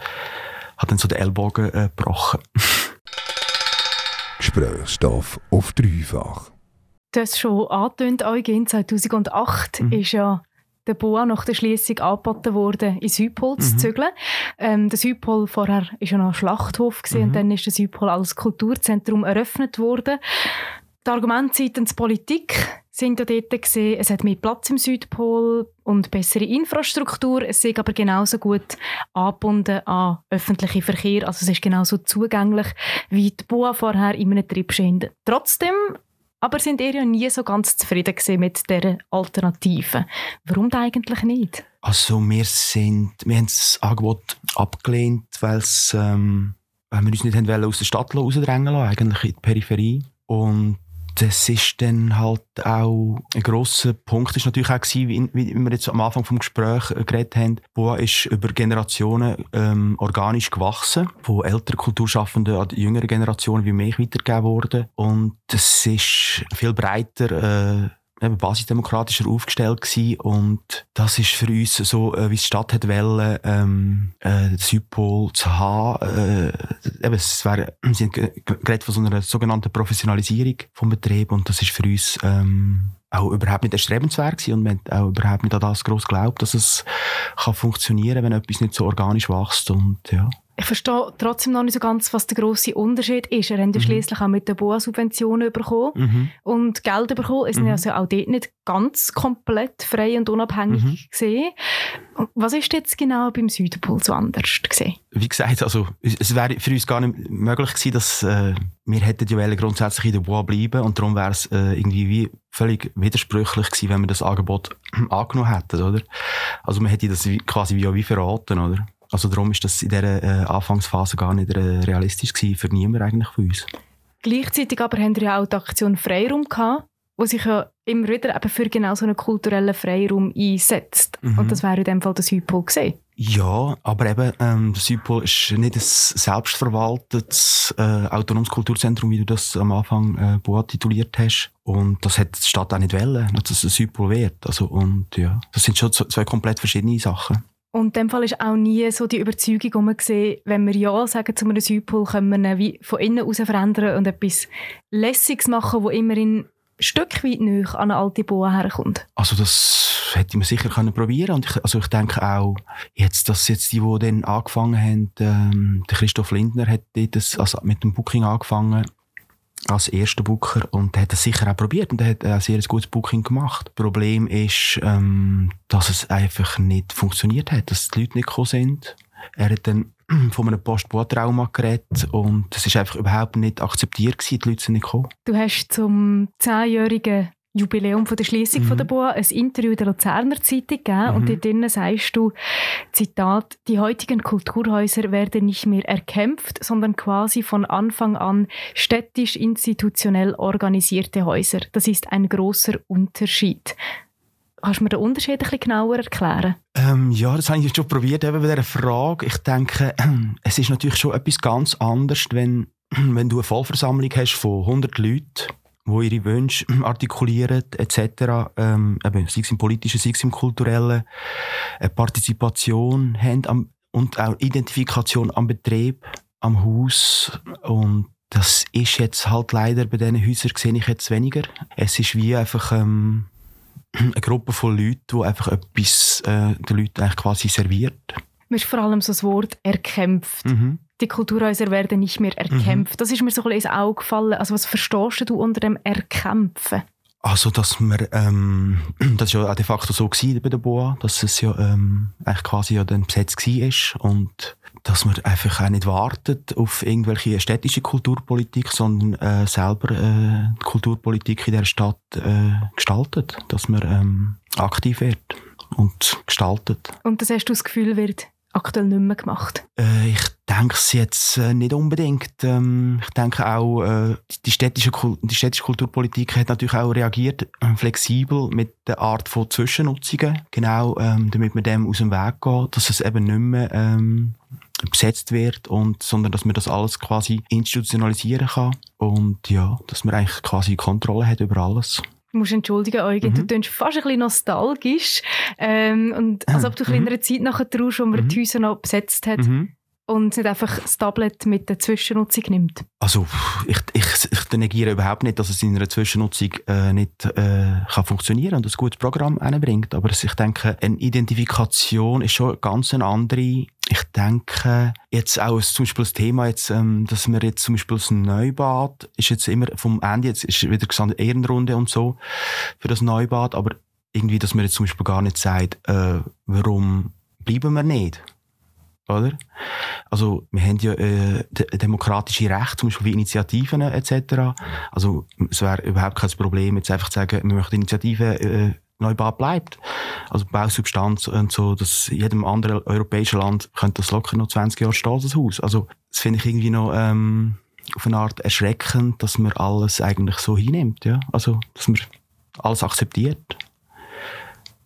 hat dann so den Ellbogen äh, gebrochen. Gesprächsstoff auf dreifach. Du hast schon angetönt, Eugen, 2008 Mhm. ist ja der Boa nach der Schließung angeboten worden, in Südpol zu Mhm. zügeln. Ähm, der Südpol vorher war ja noch ein Schlachthof gewesen, und Mhm. dann ist der Südpol als Kulturzentrum eröffnet worden. Die Argumente seitens Politik sind ja dort gesehen, es hat mehr Platz im Südpol und bessere Infrastruktur. Es ist aber genauso gut angebunden an öffentlichen Verkehr. Also es ist genauso zugänglich wie die Boa vorher in einem Triebschienen. Trotzdem aber sind ihr ja nie so ganz zufrieden mit dieser Alternative. Warum eigentlich nicht? Also wir sind, wir haben das Angebot abgelehnt, weil's, ähm, weil wir uns nicht haben aus der Stadt rausdrängen lassen, eigentlich in die Peripherie. Und das ist dann halt auch ein grosser Punkt ist natürlich auch gewesen, wie, wir jetzt am Anfang vom Gespräch äh, geredet haben. Boa ist über Generationen ähm, organisch gewachsen, von älteren Kulturschaffenden an die jüngere Generation wie mich weitergegeben worden. Und es ist viel breiter äh, basisdemokratischer aufgestellt gewesen und das ist für uns so, äh, wie die Stadt hat wollen, ähm, äh, Südpol zu haben. Äh, eben, es wäre, <clears throat> sie haben ge- geredet von so einer sogenannten Professionalisierung vom Betrieb und das ist für uns ähm, auch überhaupt nicht erstrebenswert gewesen und wir haben auch überhaupt nicht an das gross geglaubt, dass es kann funktionieren, wenn etwas nicht so organisch wächst und ja. Ich verstehe trotzdem noch nicht so ganz, was der grosse Unterschied ist. Er hat ja Mhm. schliesslich auch mit den BOA-Subventionen bekommen Mhm. und Geld bekommen. Es sind Mhm. also auch dort nicht ganz komplett frei und unabhängig Mhm. gesehen. Was ist jetzt genau beim Südpol so anders gesehen? wie gesagt, also, es wäre für uns gar nicht möglich gewesen, dass äh, wir hätten ja grundsätzlich in der Bois bleiben und darum wäre es äh, irgendwie wie völlig widersprüchlich gewesen, wenn wir das Angebot <clears throat> angenommen hätten, oder? Also man hätte das quasi wie, wie verraten, oder? Also darum ist das in dieser äh, Anfangsphase gar nicht äh, realistisch gewesen, für niemand eigentlich von uns. Gleichzeitig aber haben wir ja auch die Aktion Freiraum gehabt, wo sich ja immer wieder eben für genau so einen kulturellen Freiraum einsetzt. Mhm. Und das wäre in dem Fall das Hypol gesehen. Ja, aber eben, ähm, das Südpol ist nicht ein selbstverwaltetes äh, autonomes Kulturzentrum, wie du das am Anfang äh, Boa tituliert hast. Und das hat die Stadt auch nicht wollen, dass es ein Südpol wird. Also, und ja, das sind schon zwei komplett verschiedene Sachen. Und in dem Fall ist auch nie so die Überzeugung wo man gesehen, wenn wir Ja sagen zu einem Südpol, können wir ihn von innen heraus verändern und etwas Lässiges machen, wo immerhin ein Stück weit näher an eine alte Boa herkommt. Also das hätte man sicher können probieren und ich, also ich denke auch jetzt, dass jetzt die, die dann angefangen haben, ähm, der Christoph Lindner hat das, also mit dem Booking angefangen als erster Booker und der hat das sicher auch probiert und der hat ein sehr gutes Booking gemacht. Problem ist, ähm, dass es einfach nicht funktioniert hat, dass die Leute nicht gekommen sind. Er hat dann <clears throat> von einem Post-Trauma geredet und das ist einfach überhaupt nicht akzeptiert gewesen, die Leute sind nicht gekommen. Du hast zum zehnjährigen Jubiläum von der Schließung Mhm. von der Boa ein Interview in der Luzerner Zeitung gegeben und Mhm. dort drinnen sagst du, Zitat, die heutigen Kulturhäuser werden nicht mehr erkämpft, sondern quasi von Anfang an städtisch-institutionell organisierte Häuser. Das ist ein großer Unterschied. Kannst du mir den Unterschied ein bisschen genauer erklären? Ähm, ja, das habe ich jetzt schon probiert eben bei dieser Frage. Ich denke, <clears throat> es ist natürlich schon etwas ganz anderes, wenn, <clears throat> wenn du eine Vollversammlung hast von 100 Leuten, die ihre Wünsche <clears throat> artikulieren etc., ähm, eben, sei es im politischen, sei es im kulturellen, eine Partizipation haben am, und auch Identifikation am Betrieb, am Haus und das ist jetzt halt leider bei diesen Häusern sehe ich jetzt weniger. Es ist wie einfach ähm, <clears throat> eine Gruppe von Leuten, die einfach etwas äh, den Leuten eigentlich quasi serviert. Mir ist vor allem so das Wort erkämpft. Mhm. Die Kulturhäuser werden nicht mehr erkämpft. Das ist mir so ein bisschen ins Auge gefallen. Also was verstehst du unter dem Erkämpfen? Also, dass wir, ähm, <clears throat> das war ja auch de facto so gewesen bei der Boa, dass es ja ähm, eigentlich quasi ja dann besetzt war und dass man einfach auch nicht wartet auf irgendwelche städtische Kulturpolitik, sondern äh, selber äh, die Kulturpolitik in der Stadt äh, gestaltet, dass man ähm, aktiv wird und gestaltet. Und das hast du das Gefühl, wird aktuell nicht mehr gemacht. Äh, ich denke es jetzt äh, nicht unbedingt. Ähm, ich denke auch, äh, die, städtische, die städtische Kulturpolitik hat natürlich auch reagiert, äh, flexibel mit der Art von Zwischennutzungen. Genau, ähm, damit man dem aus dem Weg geht, dass es eben nicht mehr ähm, besetzt wird, und, sondern dass man das alles quasi institutionalisieren kann. Und ja, dass man eigentlich quasi Kontrolle hat über alles. Du musst entschuldigen, Eugen, du Mhm. tönst fast ein bisschen nostalgisch. Ähm, und als ob du bisschen in einer Zeit nachher traust, wo man Mhm. die Häuser noch besetzt hat und nicht einfach das Tablet mit der Zwischennutzung nimmt. Also, ich, ich, ich negiere überhaupt nicht, dass es in einer Zwischennutzung äh, nicht äh, kann funktionieren und ein gutes Programm bringt. Aber ich denke, eine Identifikation ist schon ganz eine andere. Ich denke, jetzt auch zum Beispiel das Thema, jetzt, ähm, dass wir jetzt zum Beispiel das Neubad, ist jetzt immer vom Ende, jetzt ist wieder gesagt, Ehrenrunde und so für das Neubad, aber irgendwie, dass man jetzt zum Beispiel gar nicht sagt, äh, warum bleiben wir nicht? Oder? Also, wir haben ja äh, de demokratische Rechte, zum Beispiel wie Initiativen etc. Also, es wäre überhaupt kein Problem, jetzt einfach zu sagen, wir möchten Initiative äh, Neubad bleibt. Also Bausubstanz und so, dass jedem anderen europäischen Land könnte das locker noch 20 Jahre stehen, das Haus. Also, das finde ich irgendwie noch ähm, auf eine Art erschreckend, dass man alles eigentlich so hinnimmt, ja. Also, dass man alles akzeptiert.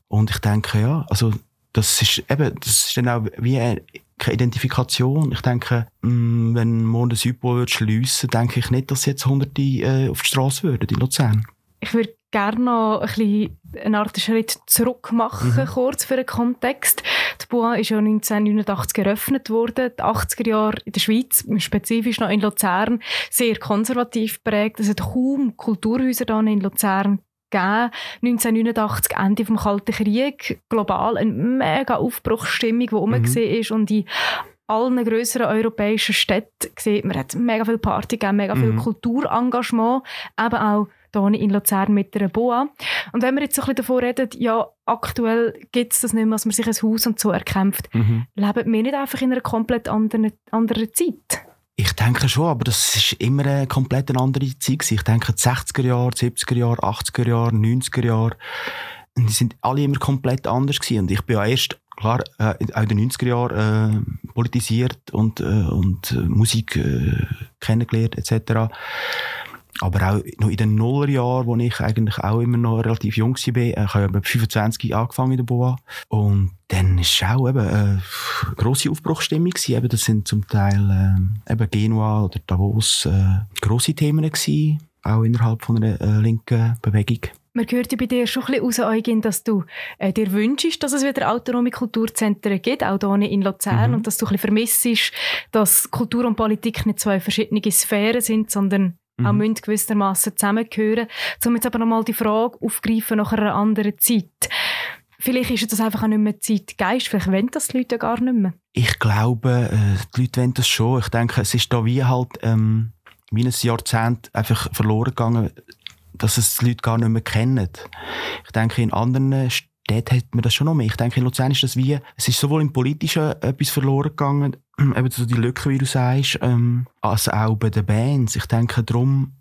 Und ich denke, ja, also, das ist eben, das ist dann auch wie eine keine Identifikation. Ich denke, mh, wenn morgen Südpol würde schliessen, denke ich nicht, dass jetzt Hunderte äh, auf die Straße würden in Luzern. Ich würde gerne noch ein bisschen eine Art Schritt zurück machen, Mhm. kurz für den Kontext. Die BUA ist ja 1989 eröffnet worden. Die 80er Jahre in der Schweiz, spezifisch noch in Luzern, sehr konservativ prägt. Es hat kaum Kulturhäuser dann in Luzern gegeben. 1989, Ende vom Kalten Krieg, global eine mega Aufbruchsstimmung, die Mhm. ist und in allen grösseren europäischen Städten sieht man, hat mega viel Party gegeben, mega viel Mhm. Kulturengagement, eben auch hier in Luzern mit der Boa. Und wenn wir jetzt so ein bisschen davon reden, ja, aktuell gibt es das nicht mehr, dass man sich ein Haus und so erkämpft, Mhm. leben wir nicht einfach in einer komplett anderen, anderen Zeit? Ich denke schon, aber das ist immer eine komplett andere Zeit. Ich denke, die 60er Jahre, 70er Jahre, 80er Jahre, 90er Jahre, die sind alle immer komplett anders gewesen. Und ich bin ja erst klar, äh, auch in den 90er Jahren äh, politisiert und, äh, und äh, Musik äh, kennengelernt etc. Aber auch noch in den Nullerjahren, wo ich eigentlich auch immer noch relativ jung war, äh, ich habe mit 25 angefangen in der BOA. Und dann war es auch eben eine grosse Aufbruchsstimmung gewesen. Eben, das sind zum Teil äh, eben Genua oder Davos äh, grosse Themen gewesen, auch innerhalb von einer äh, linken Bewegung. Man hört ja bei dir schon ein bisschen raus, Eugen, dass du äh, dir wünschst, dass es wieder autonome Kulturzentren gibt, auch hier in Luzern, Mhm. und dass du ein bisschen vermissest, dass Kultur und Politik nicht zwei verschiedene Sphären sind, sondern auch Mhm. müssen gewissermaßen zusammengehören. Um jetzt aber nochmal die Frage aufgreifen nach einer anderen Zeit. Vielleicht ist das einfach auch nicht mehr Zeitgeist, vielleicht wollen das die Leute gar nicht mehr. Ich glaube, äh, die Leute wollen das schon. Ich denke, es ist da wie halt ähm, wie ein Jahrzehnt einfach verloren gegangen, dass es die Leute gar nicht mehr kennen. Ich denke, in anderen Städten hat man das schon noch mehr. Ich denke, in Luzern ist das wie, es ist sowohl im Politischen etwas verloren gegangen, <clears throat> eben so die Lücke, wie du sagst, ähm, als auch bei den Bands. Ich denke, darum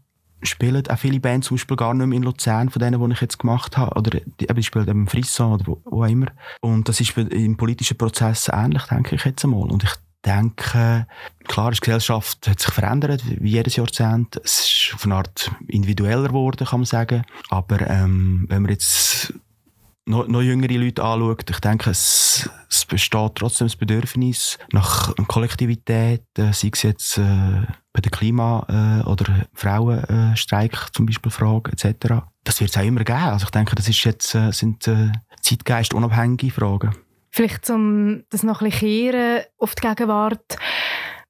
spielen auch viele Bands zum Beispiel gar nicht mehr in Luzern, von denen, die ich jetzt gemacht habe. Oder die, eben, spielen eben Frisson oder wo, wo immer. Und das ist im politischen Prozess ähnlich, denke ich jetzt einmal. Und ich denke, klar, die Gesellschaft hat sich verändert, wie jedes Jahrzehnt. Es ist auf eine Art individueller geworden, kann man sagen. Aber ähm, wenn man jetzt noch, noch jüngere Leute anschaut, ich denke, es, es besteht trotzdem das Bedürfnis nach Kollektivität, äh, sei es jetzt äh, bei der Klima- äh, oder Frauenstreik zum Beispiel Frage etc. Das wird es auch immer geben. Also ich denke, das ist jetzt, äh, sind äh, Zeitgeist unabhängige Fragen. Vielleicht um das noch ein bisschen kehren auf die Gegenwart.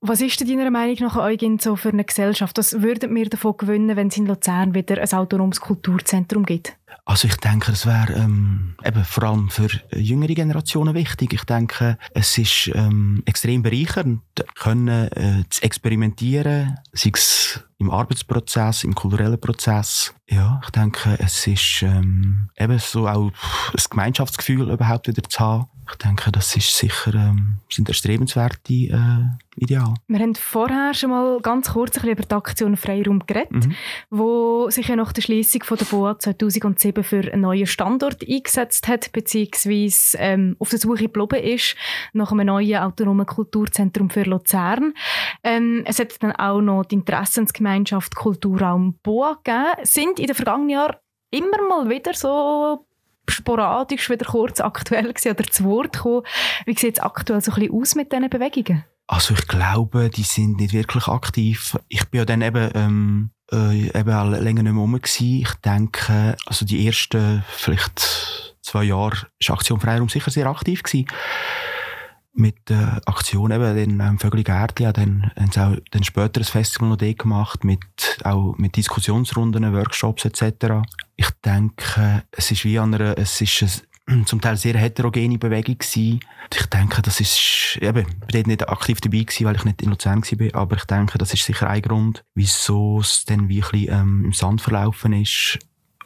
Was ist denn deiner Meinung nach, Eugen, so für eine Gesellschaft? Was würden wir davon gewinnen, wenn es in Luzern wieder ein autonomes Kulturzentrum gibt? Also ich denke, es wäre ähm, eben vor allem für jüngere Generationen wichtig. Ich denke, es ist ähm, extrem bereichernd, können äh, zu experimentieren, sei es im Arbeitsprozess, im kulturellen Prozess. Ja, ich denke, es ist ähm, eben so auch ein Gemeinschaftsgefühl überhaupt wieder zu haben. Ich denke, das ist sicher ähm, sind erstrebenswerte äh, Ideale. Wir haben vorher schon mal ganz kurz ein bisschen über die Aktion Freiraum geredet, Mhm. wo sich ja nach der Schließung von der BOA 2007 für einen neuen Standort eingesetzt hat, beziehungsweise ähm, auf der Suche geblieben ist nach einem neuen autonomen Kulturzentrum für Luzern. Ähm, es hat dann auch noch die Interessensgemeinschaft Kulturraum BOA gegeben. Sind in den vergangenen Jahren immer mal wieder so sporadisch wieder kurz aktuell gewesen oder zu Wort gekommen. Wie sieht es aktuell so ein bisschen aus mit diesen Bewegungen? Also ich glaube, die sind nicht wirklich aktiv. Ich bin ja dann eben, ähm, äh, eben auch länger nicht mehr rum gewesen. Ich denke, also die ersten vielleicht zwei Jahre ist Aktion Freiraum sicher sehr aktiv gewesen. Mit der Aktion eben, den ähm, Vögel Gärtli, ja, dann haben sie auch dann später ein Festival noch gemacht, mit, auch mit Diskussionsrunden, Workshops etc. Ich denke, es ist wie an einer, es ist eine, <clears throat> zum Teil sehr heterogene Bewegung gewesen. Ich denke, das ist, eben, ich bin dort nicht aktiv dabei gewesen, weil ich nicht in Luzern war, aber ich denke, das ist sicher ein Grund, wieso es dann wie ein bisschen, ähm, im Sand verlaufen ist,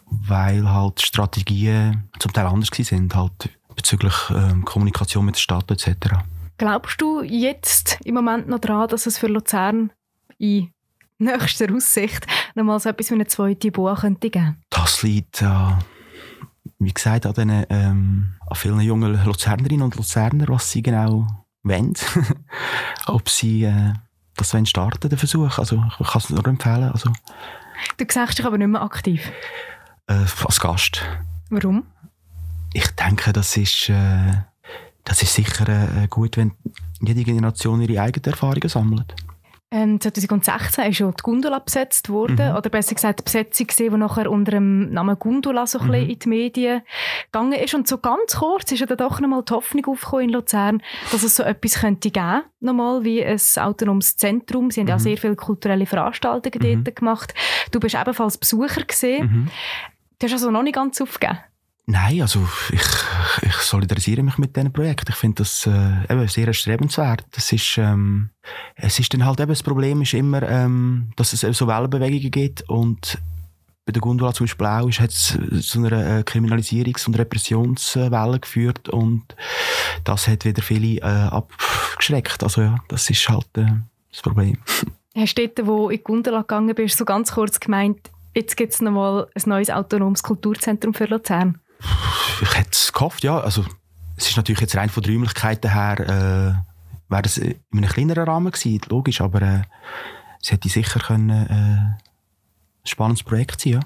weil halt Strategien zum Teil anders gewesen sind, halt bezüglich ähm, Kommunikation mit der Stadt etc. Glaubst du jetzt im Moment noch daran, dass es für Luzern in nächster Aussicht nochmal so etwas wie eine zweite Boa könnte geben? Das liegt, äh, wie gesagt, an, den, ähm, an vielen jungen Luzernerinnen und Luzerner, was sie genau wollen. <laughs> Ob sie äh, das wollen starten, den Versuch. Also ich kann es nur empfehlen. Also, Du sagst dich aber nicht mehr aktiv. äh, als Gast. Warum? Ich denke, das ist, äh, das ist sicher äh, gut, wenn jede Generation ihre eigenen Erfahrungen sammelt. Ähm, 2016 ist schon die Gundula besetzt worden, Mhm. oder besser gesagt die Besetzung, gewesen, die nachher unter dem Namen Gundula so ein bisschen Mhm. in die Medien gegangen ist. Und so ganz kurz ist ja dann doch nochmal die Hoffnung aufgekommen in Luzern, dass es so etwas könnte geben, nochmal wie ein autonomes Zentrum. Sie haben ja Mhm. sehr viele kulturelle Veranstaltungen Mhm. dort gemacht. Du bist ebenfalls Besucher gesehen. Mhm. Du hast also noch nicht ganz aufgegeben. Nein, also ich, ich solidarisiere mich mit diesem Projekt. Ich finde das äh, eben sehr erstrebenswert. Das ist, ähm, es ist dann halt eben, das Problem ist immer, ähm, dass es so Wellenbewegungen gibt und bei der Gundula zum Beispiel auch, hat es zu einer äh, Kriminalisierungs- und Repressionswelle geführt und das hat wieder viele äh, abgeschreckt. Also ja, das ist halt äh, das Problem. <laughs> Hast du dort, wo in die Gundela gegangen bist, so ganz kurz gemeint, jetzt gibt es nochmal ein neues autonomes Kulturzentrum für Luzern? Ich hätte es gehofft, ja. Also, es ist natürlich jetzt rein von den Räumlichkeiten her, äh, wäre das in einem kleineren Rahmen gewesen, logisch, aber äh, es hätte sicher können, äh, ein spannendes Projekt sein, ja.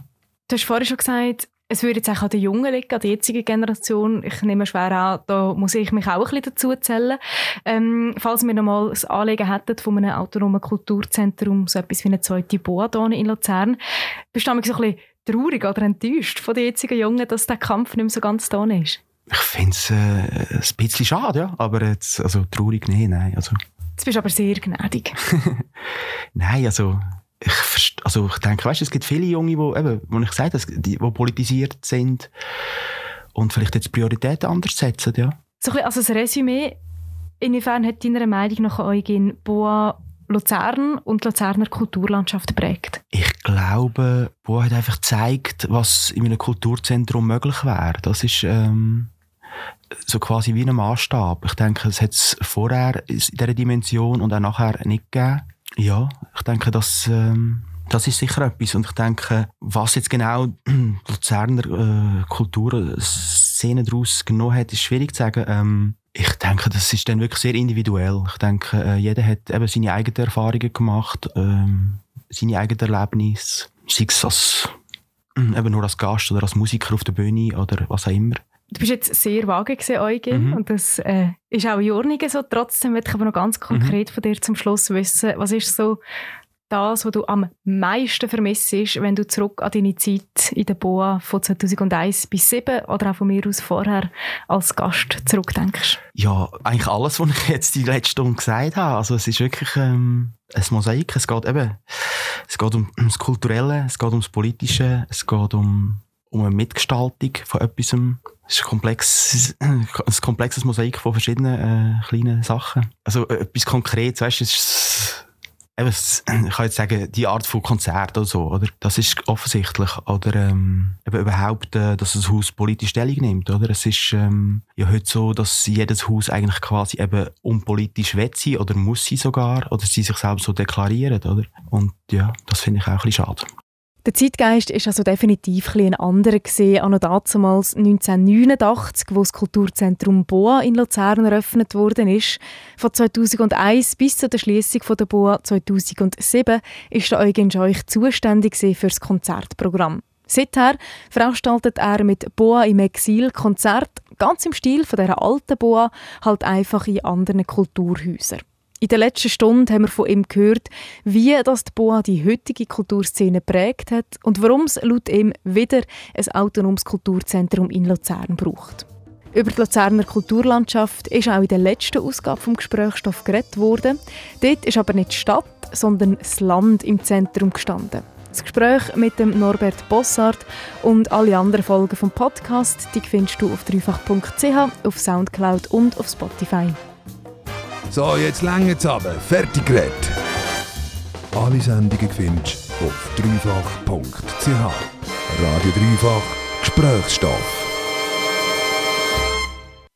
Du hast vorhin schon gesagt, es würde jetzt auch an den Jungen liegen, an der jetzigen Generation. Ich nehme schwer an, da muss ich mich auch ein bisschen dazu zählen. Ähm, falls wir nochmal das Anliegen hätten von einem autonomen Kulturzentrum, so etwas wie eine zweite Boa in Luzern, bist du so ein bisschen traurig oder enttäuscht von den jetzigen Jungen, dass der Kampf nicht mehr so ganz da ist? Ich finde es äh, ein bisschen schade, ja. Aber jetzt, also traurig, nee, nein. Also. Jetzt bist du aber sehr gnädig. <laughs> nein, also ich, also ich denke, weißt, es gibt viele Junge, die, eben, wo ich habe, die, die politisiert sind und vielleicht jetzt Prioritäten anders setzen, ja. So ein bisschen, also ein Resümee, inwiefern hat deiner Meinung nach Eugen Boa Luzern und Luzerner Kulturlandschaft prägt? Ich glaube, Boa hat einfach gezeigt, was in einem Kulturzentrum möglich wäre. Das ist ähm, so quasi wie ein Maßstab. Ich denke, es hat es vorher in dieser Dimension und auch nachher nicht gegeben. Ja, ich denke, das, ähm, das ist sicher etwas. Und ich denke, was jetzt genau die <clears throat> Luzerner äh, Kulturszene daraus genommen hat, ist schwierig zu sagen. Ähm, ich denke, das ist dann wirklich sehr individuell. Ich denke, äh, jeder hat eben seine eigenen Erfahrungen gemacht, ähm, seine eigenen Erlebnisse, sei es als, äh, eben nur als Gast oder als Musiker auf der Bühne oder was auch immer. Du bist jetzt sehr vage gewesen, Eugen, mhm. und das äh, ist auch in Ordnung so. Trotzdem möchte ich aber noch ganz konkret mhm. von dir zum Schluss wissen, was ist so das, was du am meisten vermisst, wenn du zurück an deine Zeit in der Boa von 2001 bis 2007 oder auch von mir aus vorher als Gast zurückdenkst? Ja, eigentlich alles, was ich jetzt die letzte Stunde gesagt habe. Also es ist wirklich ähm, ein Mosaik. Es geht eben, es geht um, ums Kulturelle, es geht ums Politische, es geht um, um eine Mitgestaltung von etwas es ist ein, komplex, ein komplexes Mosaik von verschiedenen äh, kleinen Sachen. Also äh, etwas Konkretes, weißt du, eben, ich kann jetzt sagen, die Art von Konzert oder so, oder? Das ist offensichtlich. Oder ähm, eben überhaupt, äh, dass das Haus politisch Stellung nimmt, oder? Es ist ähm, ja heute so, dass jedes Haus eigentlich quasi eben unpolitisch will sein oder muss sein sogar, oder sie sich selbst so deklarieren, oder? Und ja, das finde ich auch ein bisschen schade. Der Zeitgeist ist also definitiv ein, anderer gesehen, an damals 1989, wo das Kulturzentrum Boa in Luzern eröffnet worden ist. Von 2001 bis zur Schließung der Boa 2007 ist der Eugen Scheuch zuständig für das Konzertprogramm. Seither veranstaltet er mit Boa im Exil Konzert, ganz im Stil von der alten Boa, halt einfach in anderen Kulturhäusern. In der letzten Stunde haben wir von ihm gehört, wie das die Boa die heutige Kulturszene prägt hat und warum es laut ihm wieder ein autonomes Kulturzentrum in Luzern braucht. Über die Luzerner Kulturlandschaft ist auch in der letzten Ausgabe vom Gesprächsstoff geredet worden. Dort ist aber nicht die Stadt, sondern das Land im Zentrum gestanden. Das Gespräch mit dem Norbert Bossart und alle anderen Folgen vom Podcast, die findest du auf dreifach.ch, auf Soundcloud und auf Spotify. So, jetzt länger aber. Fertig geredet. Alle Sendungen findest du auf dreifach.ch. Radio Dreifach Gesprächsstoff.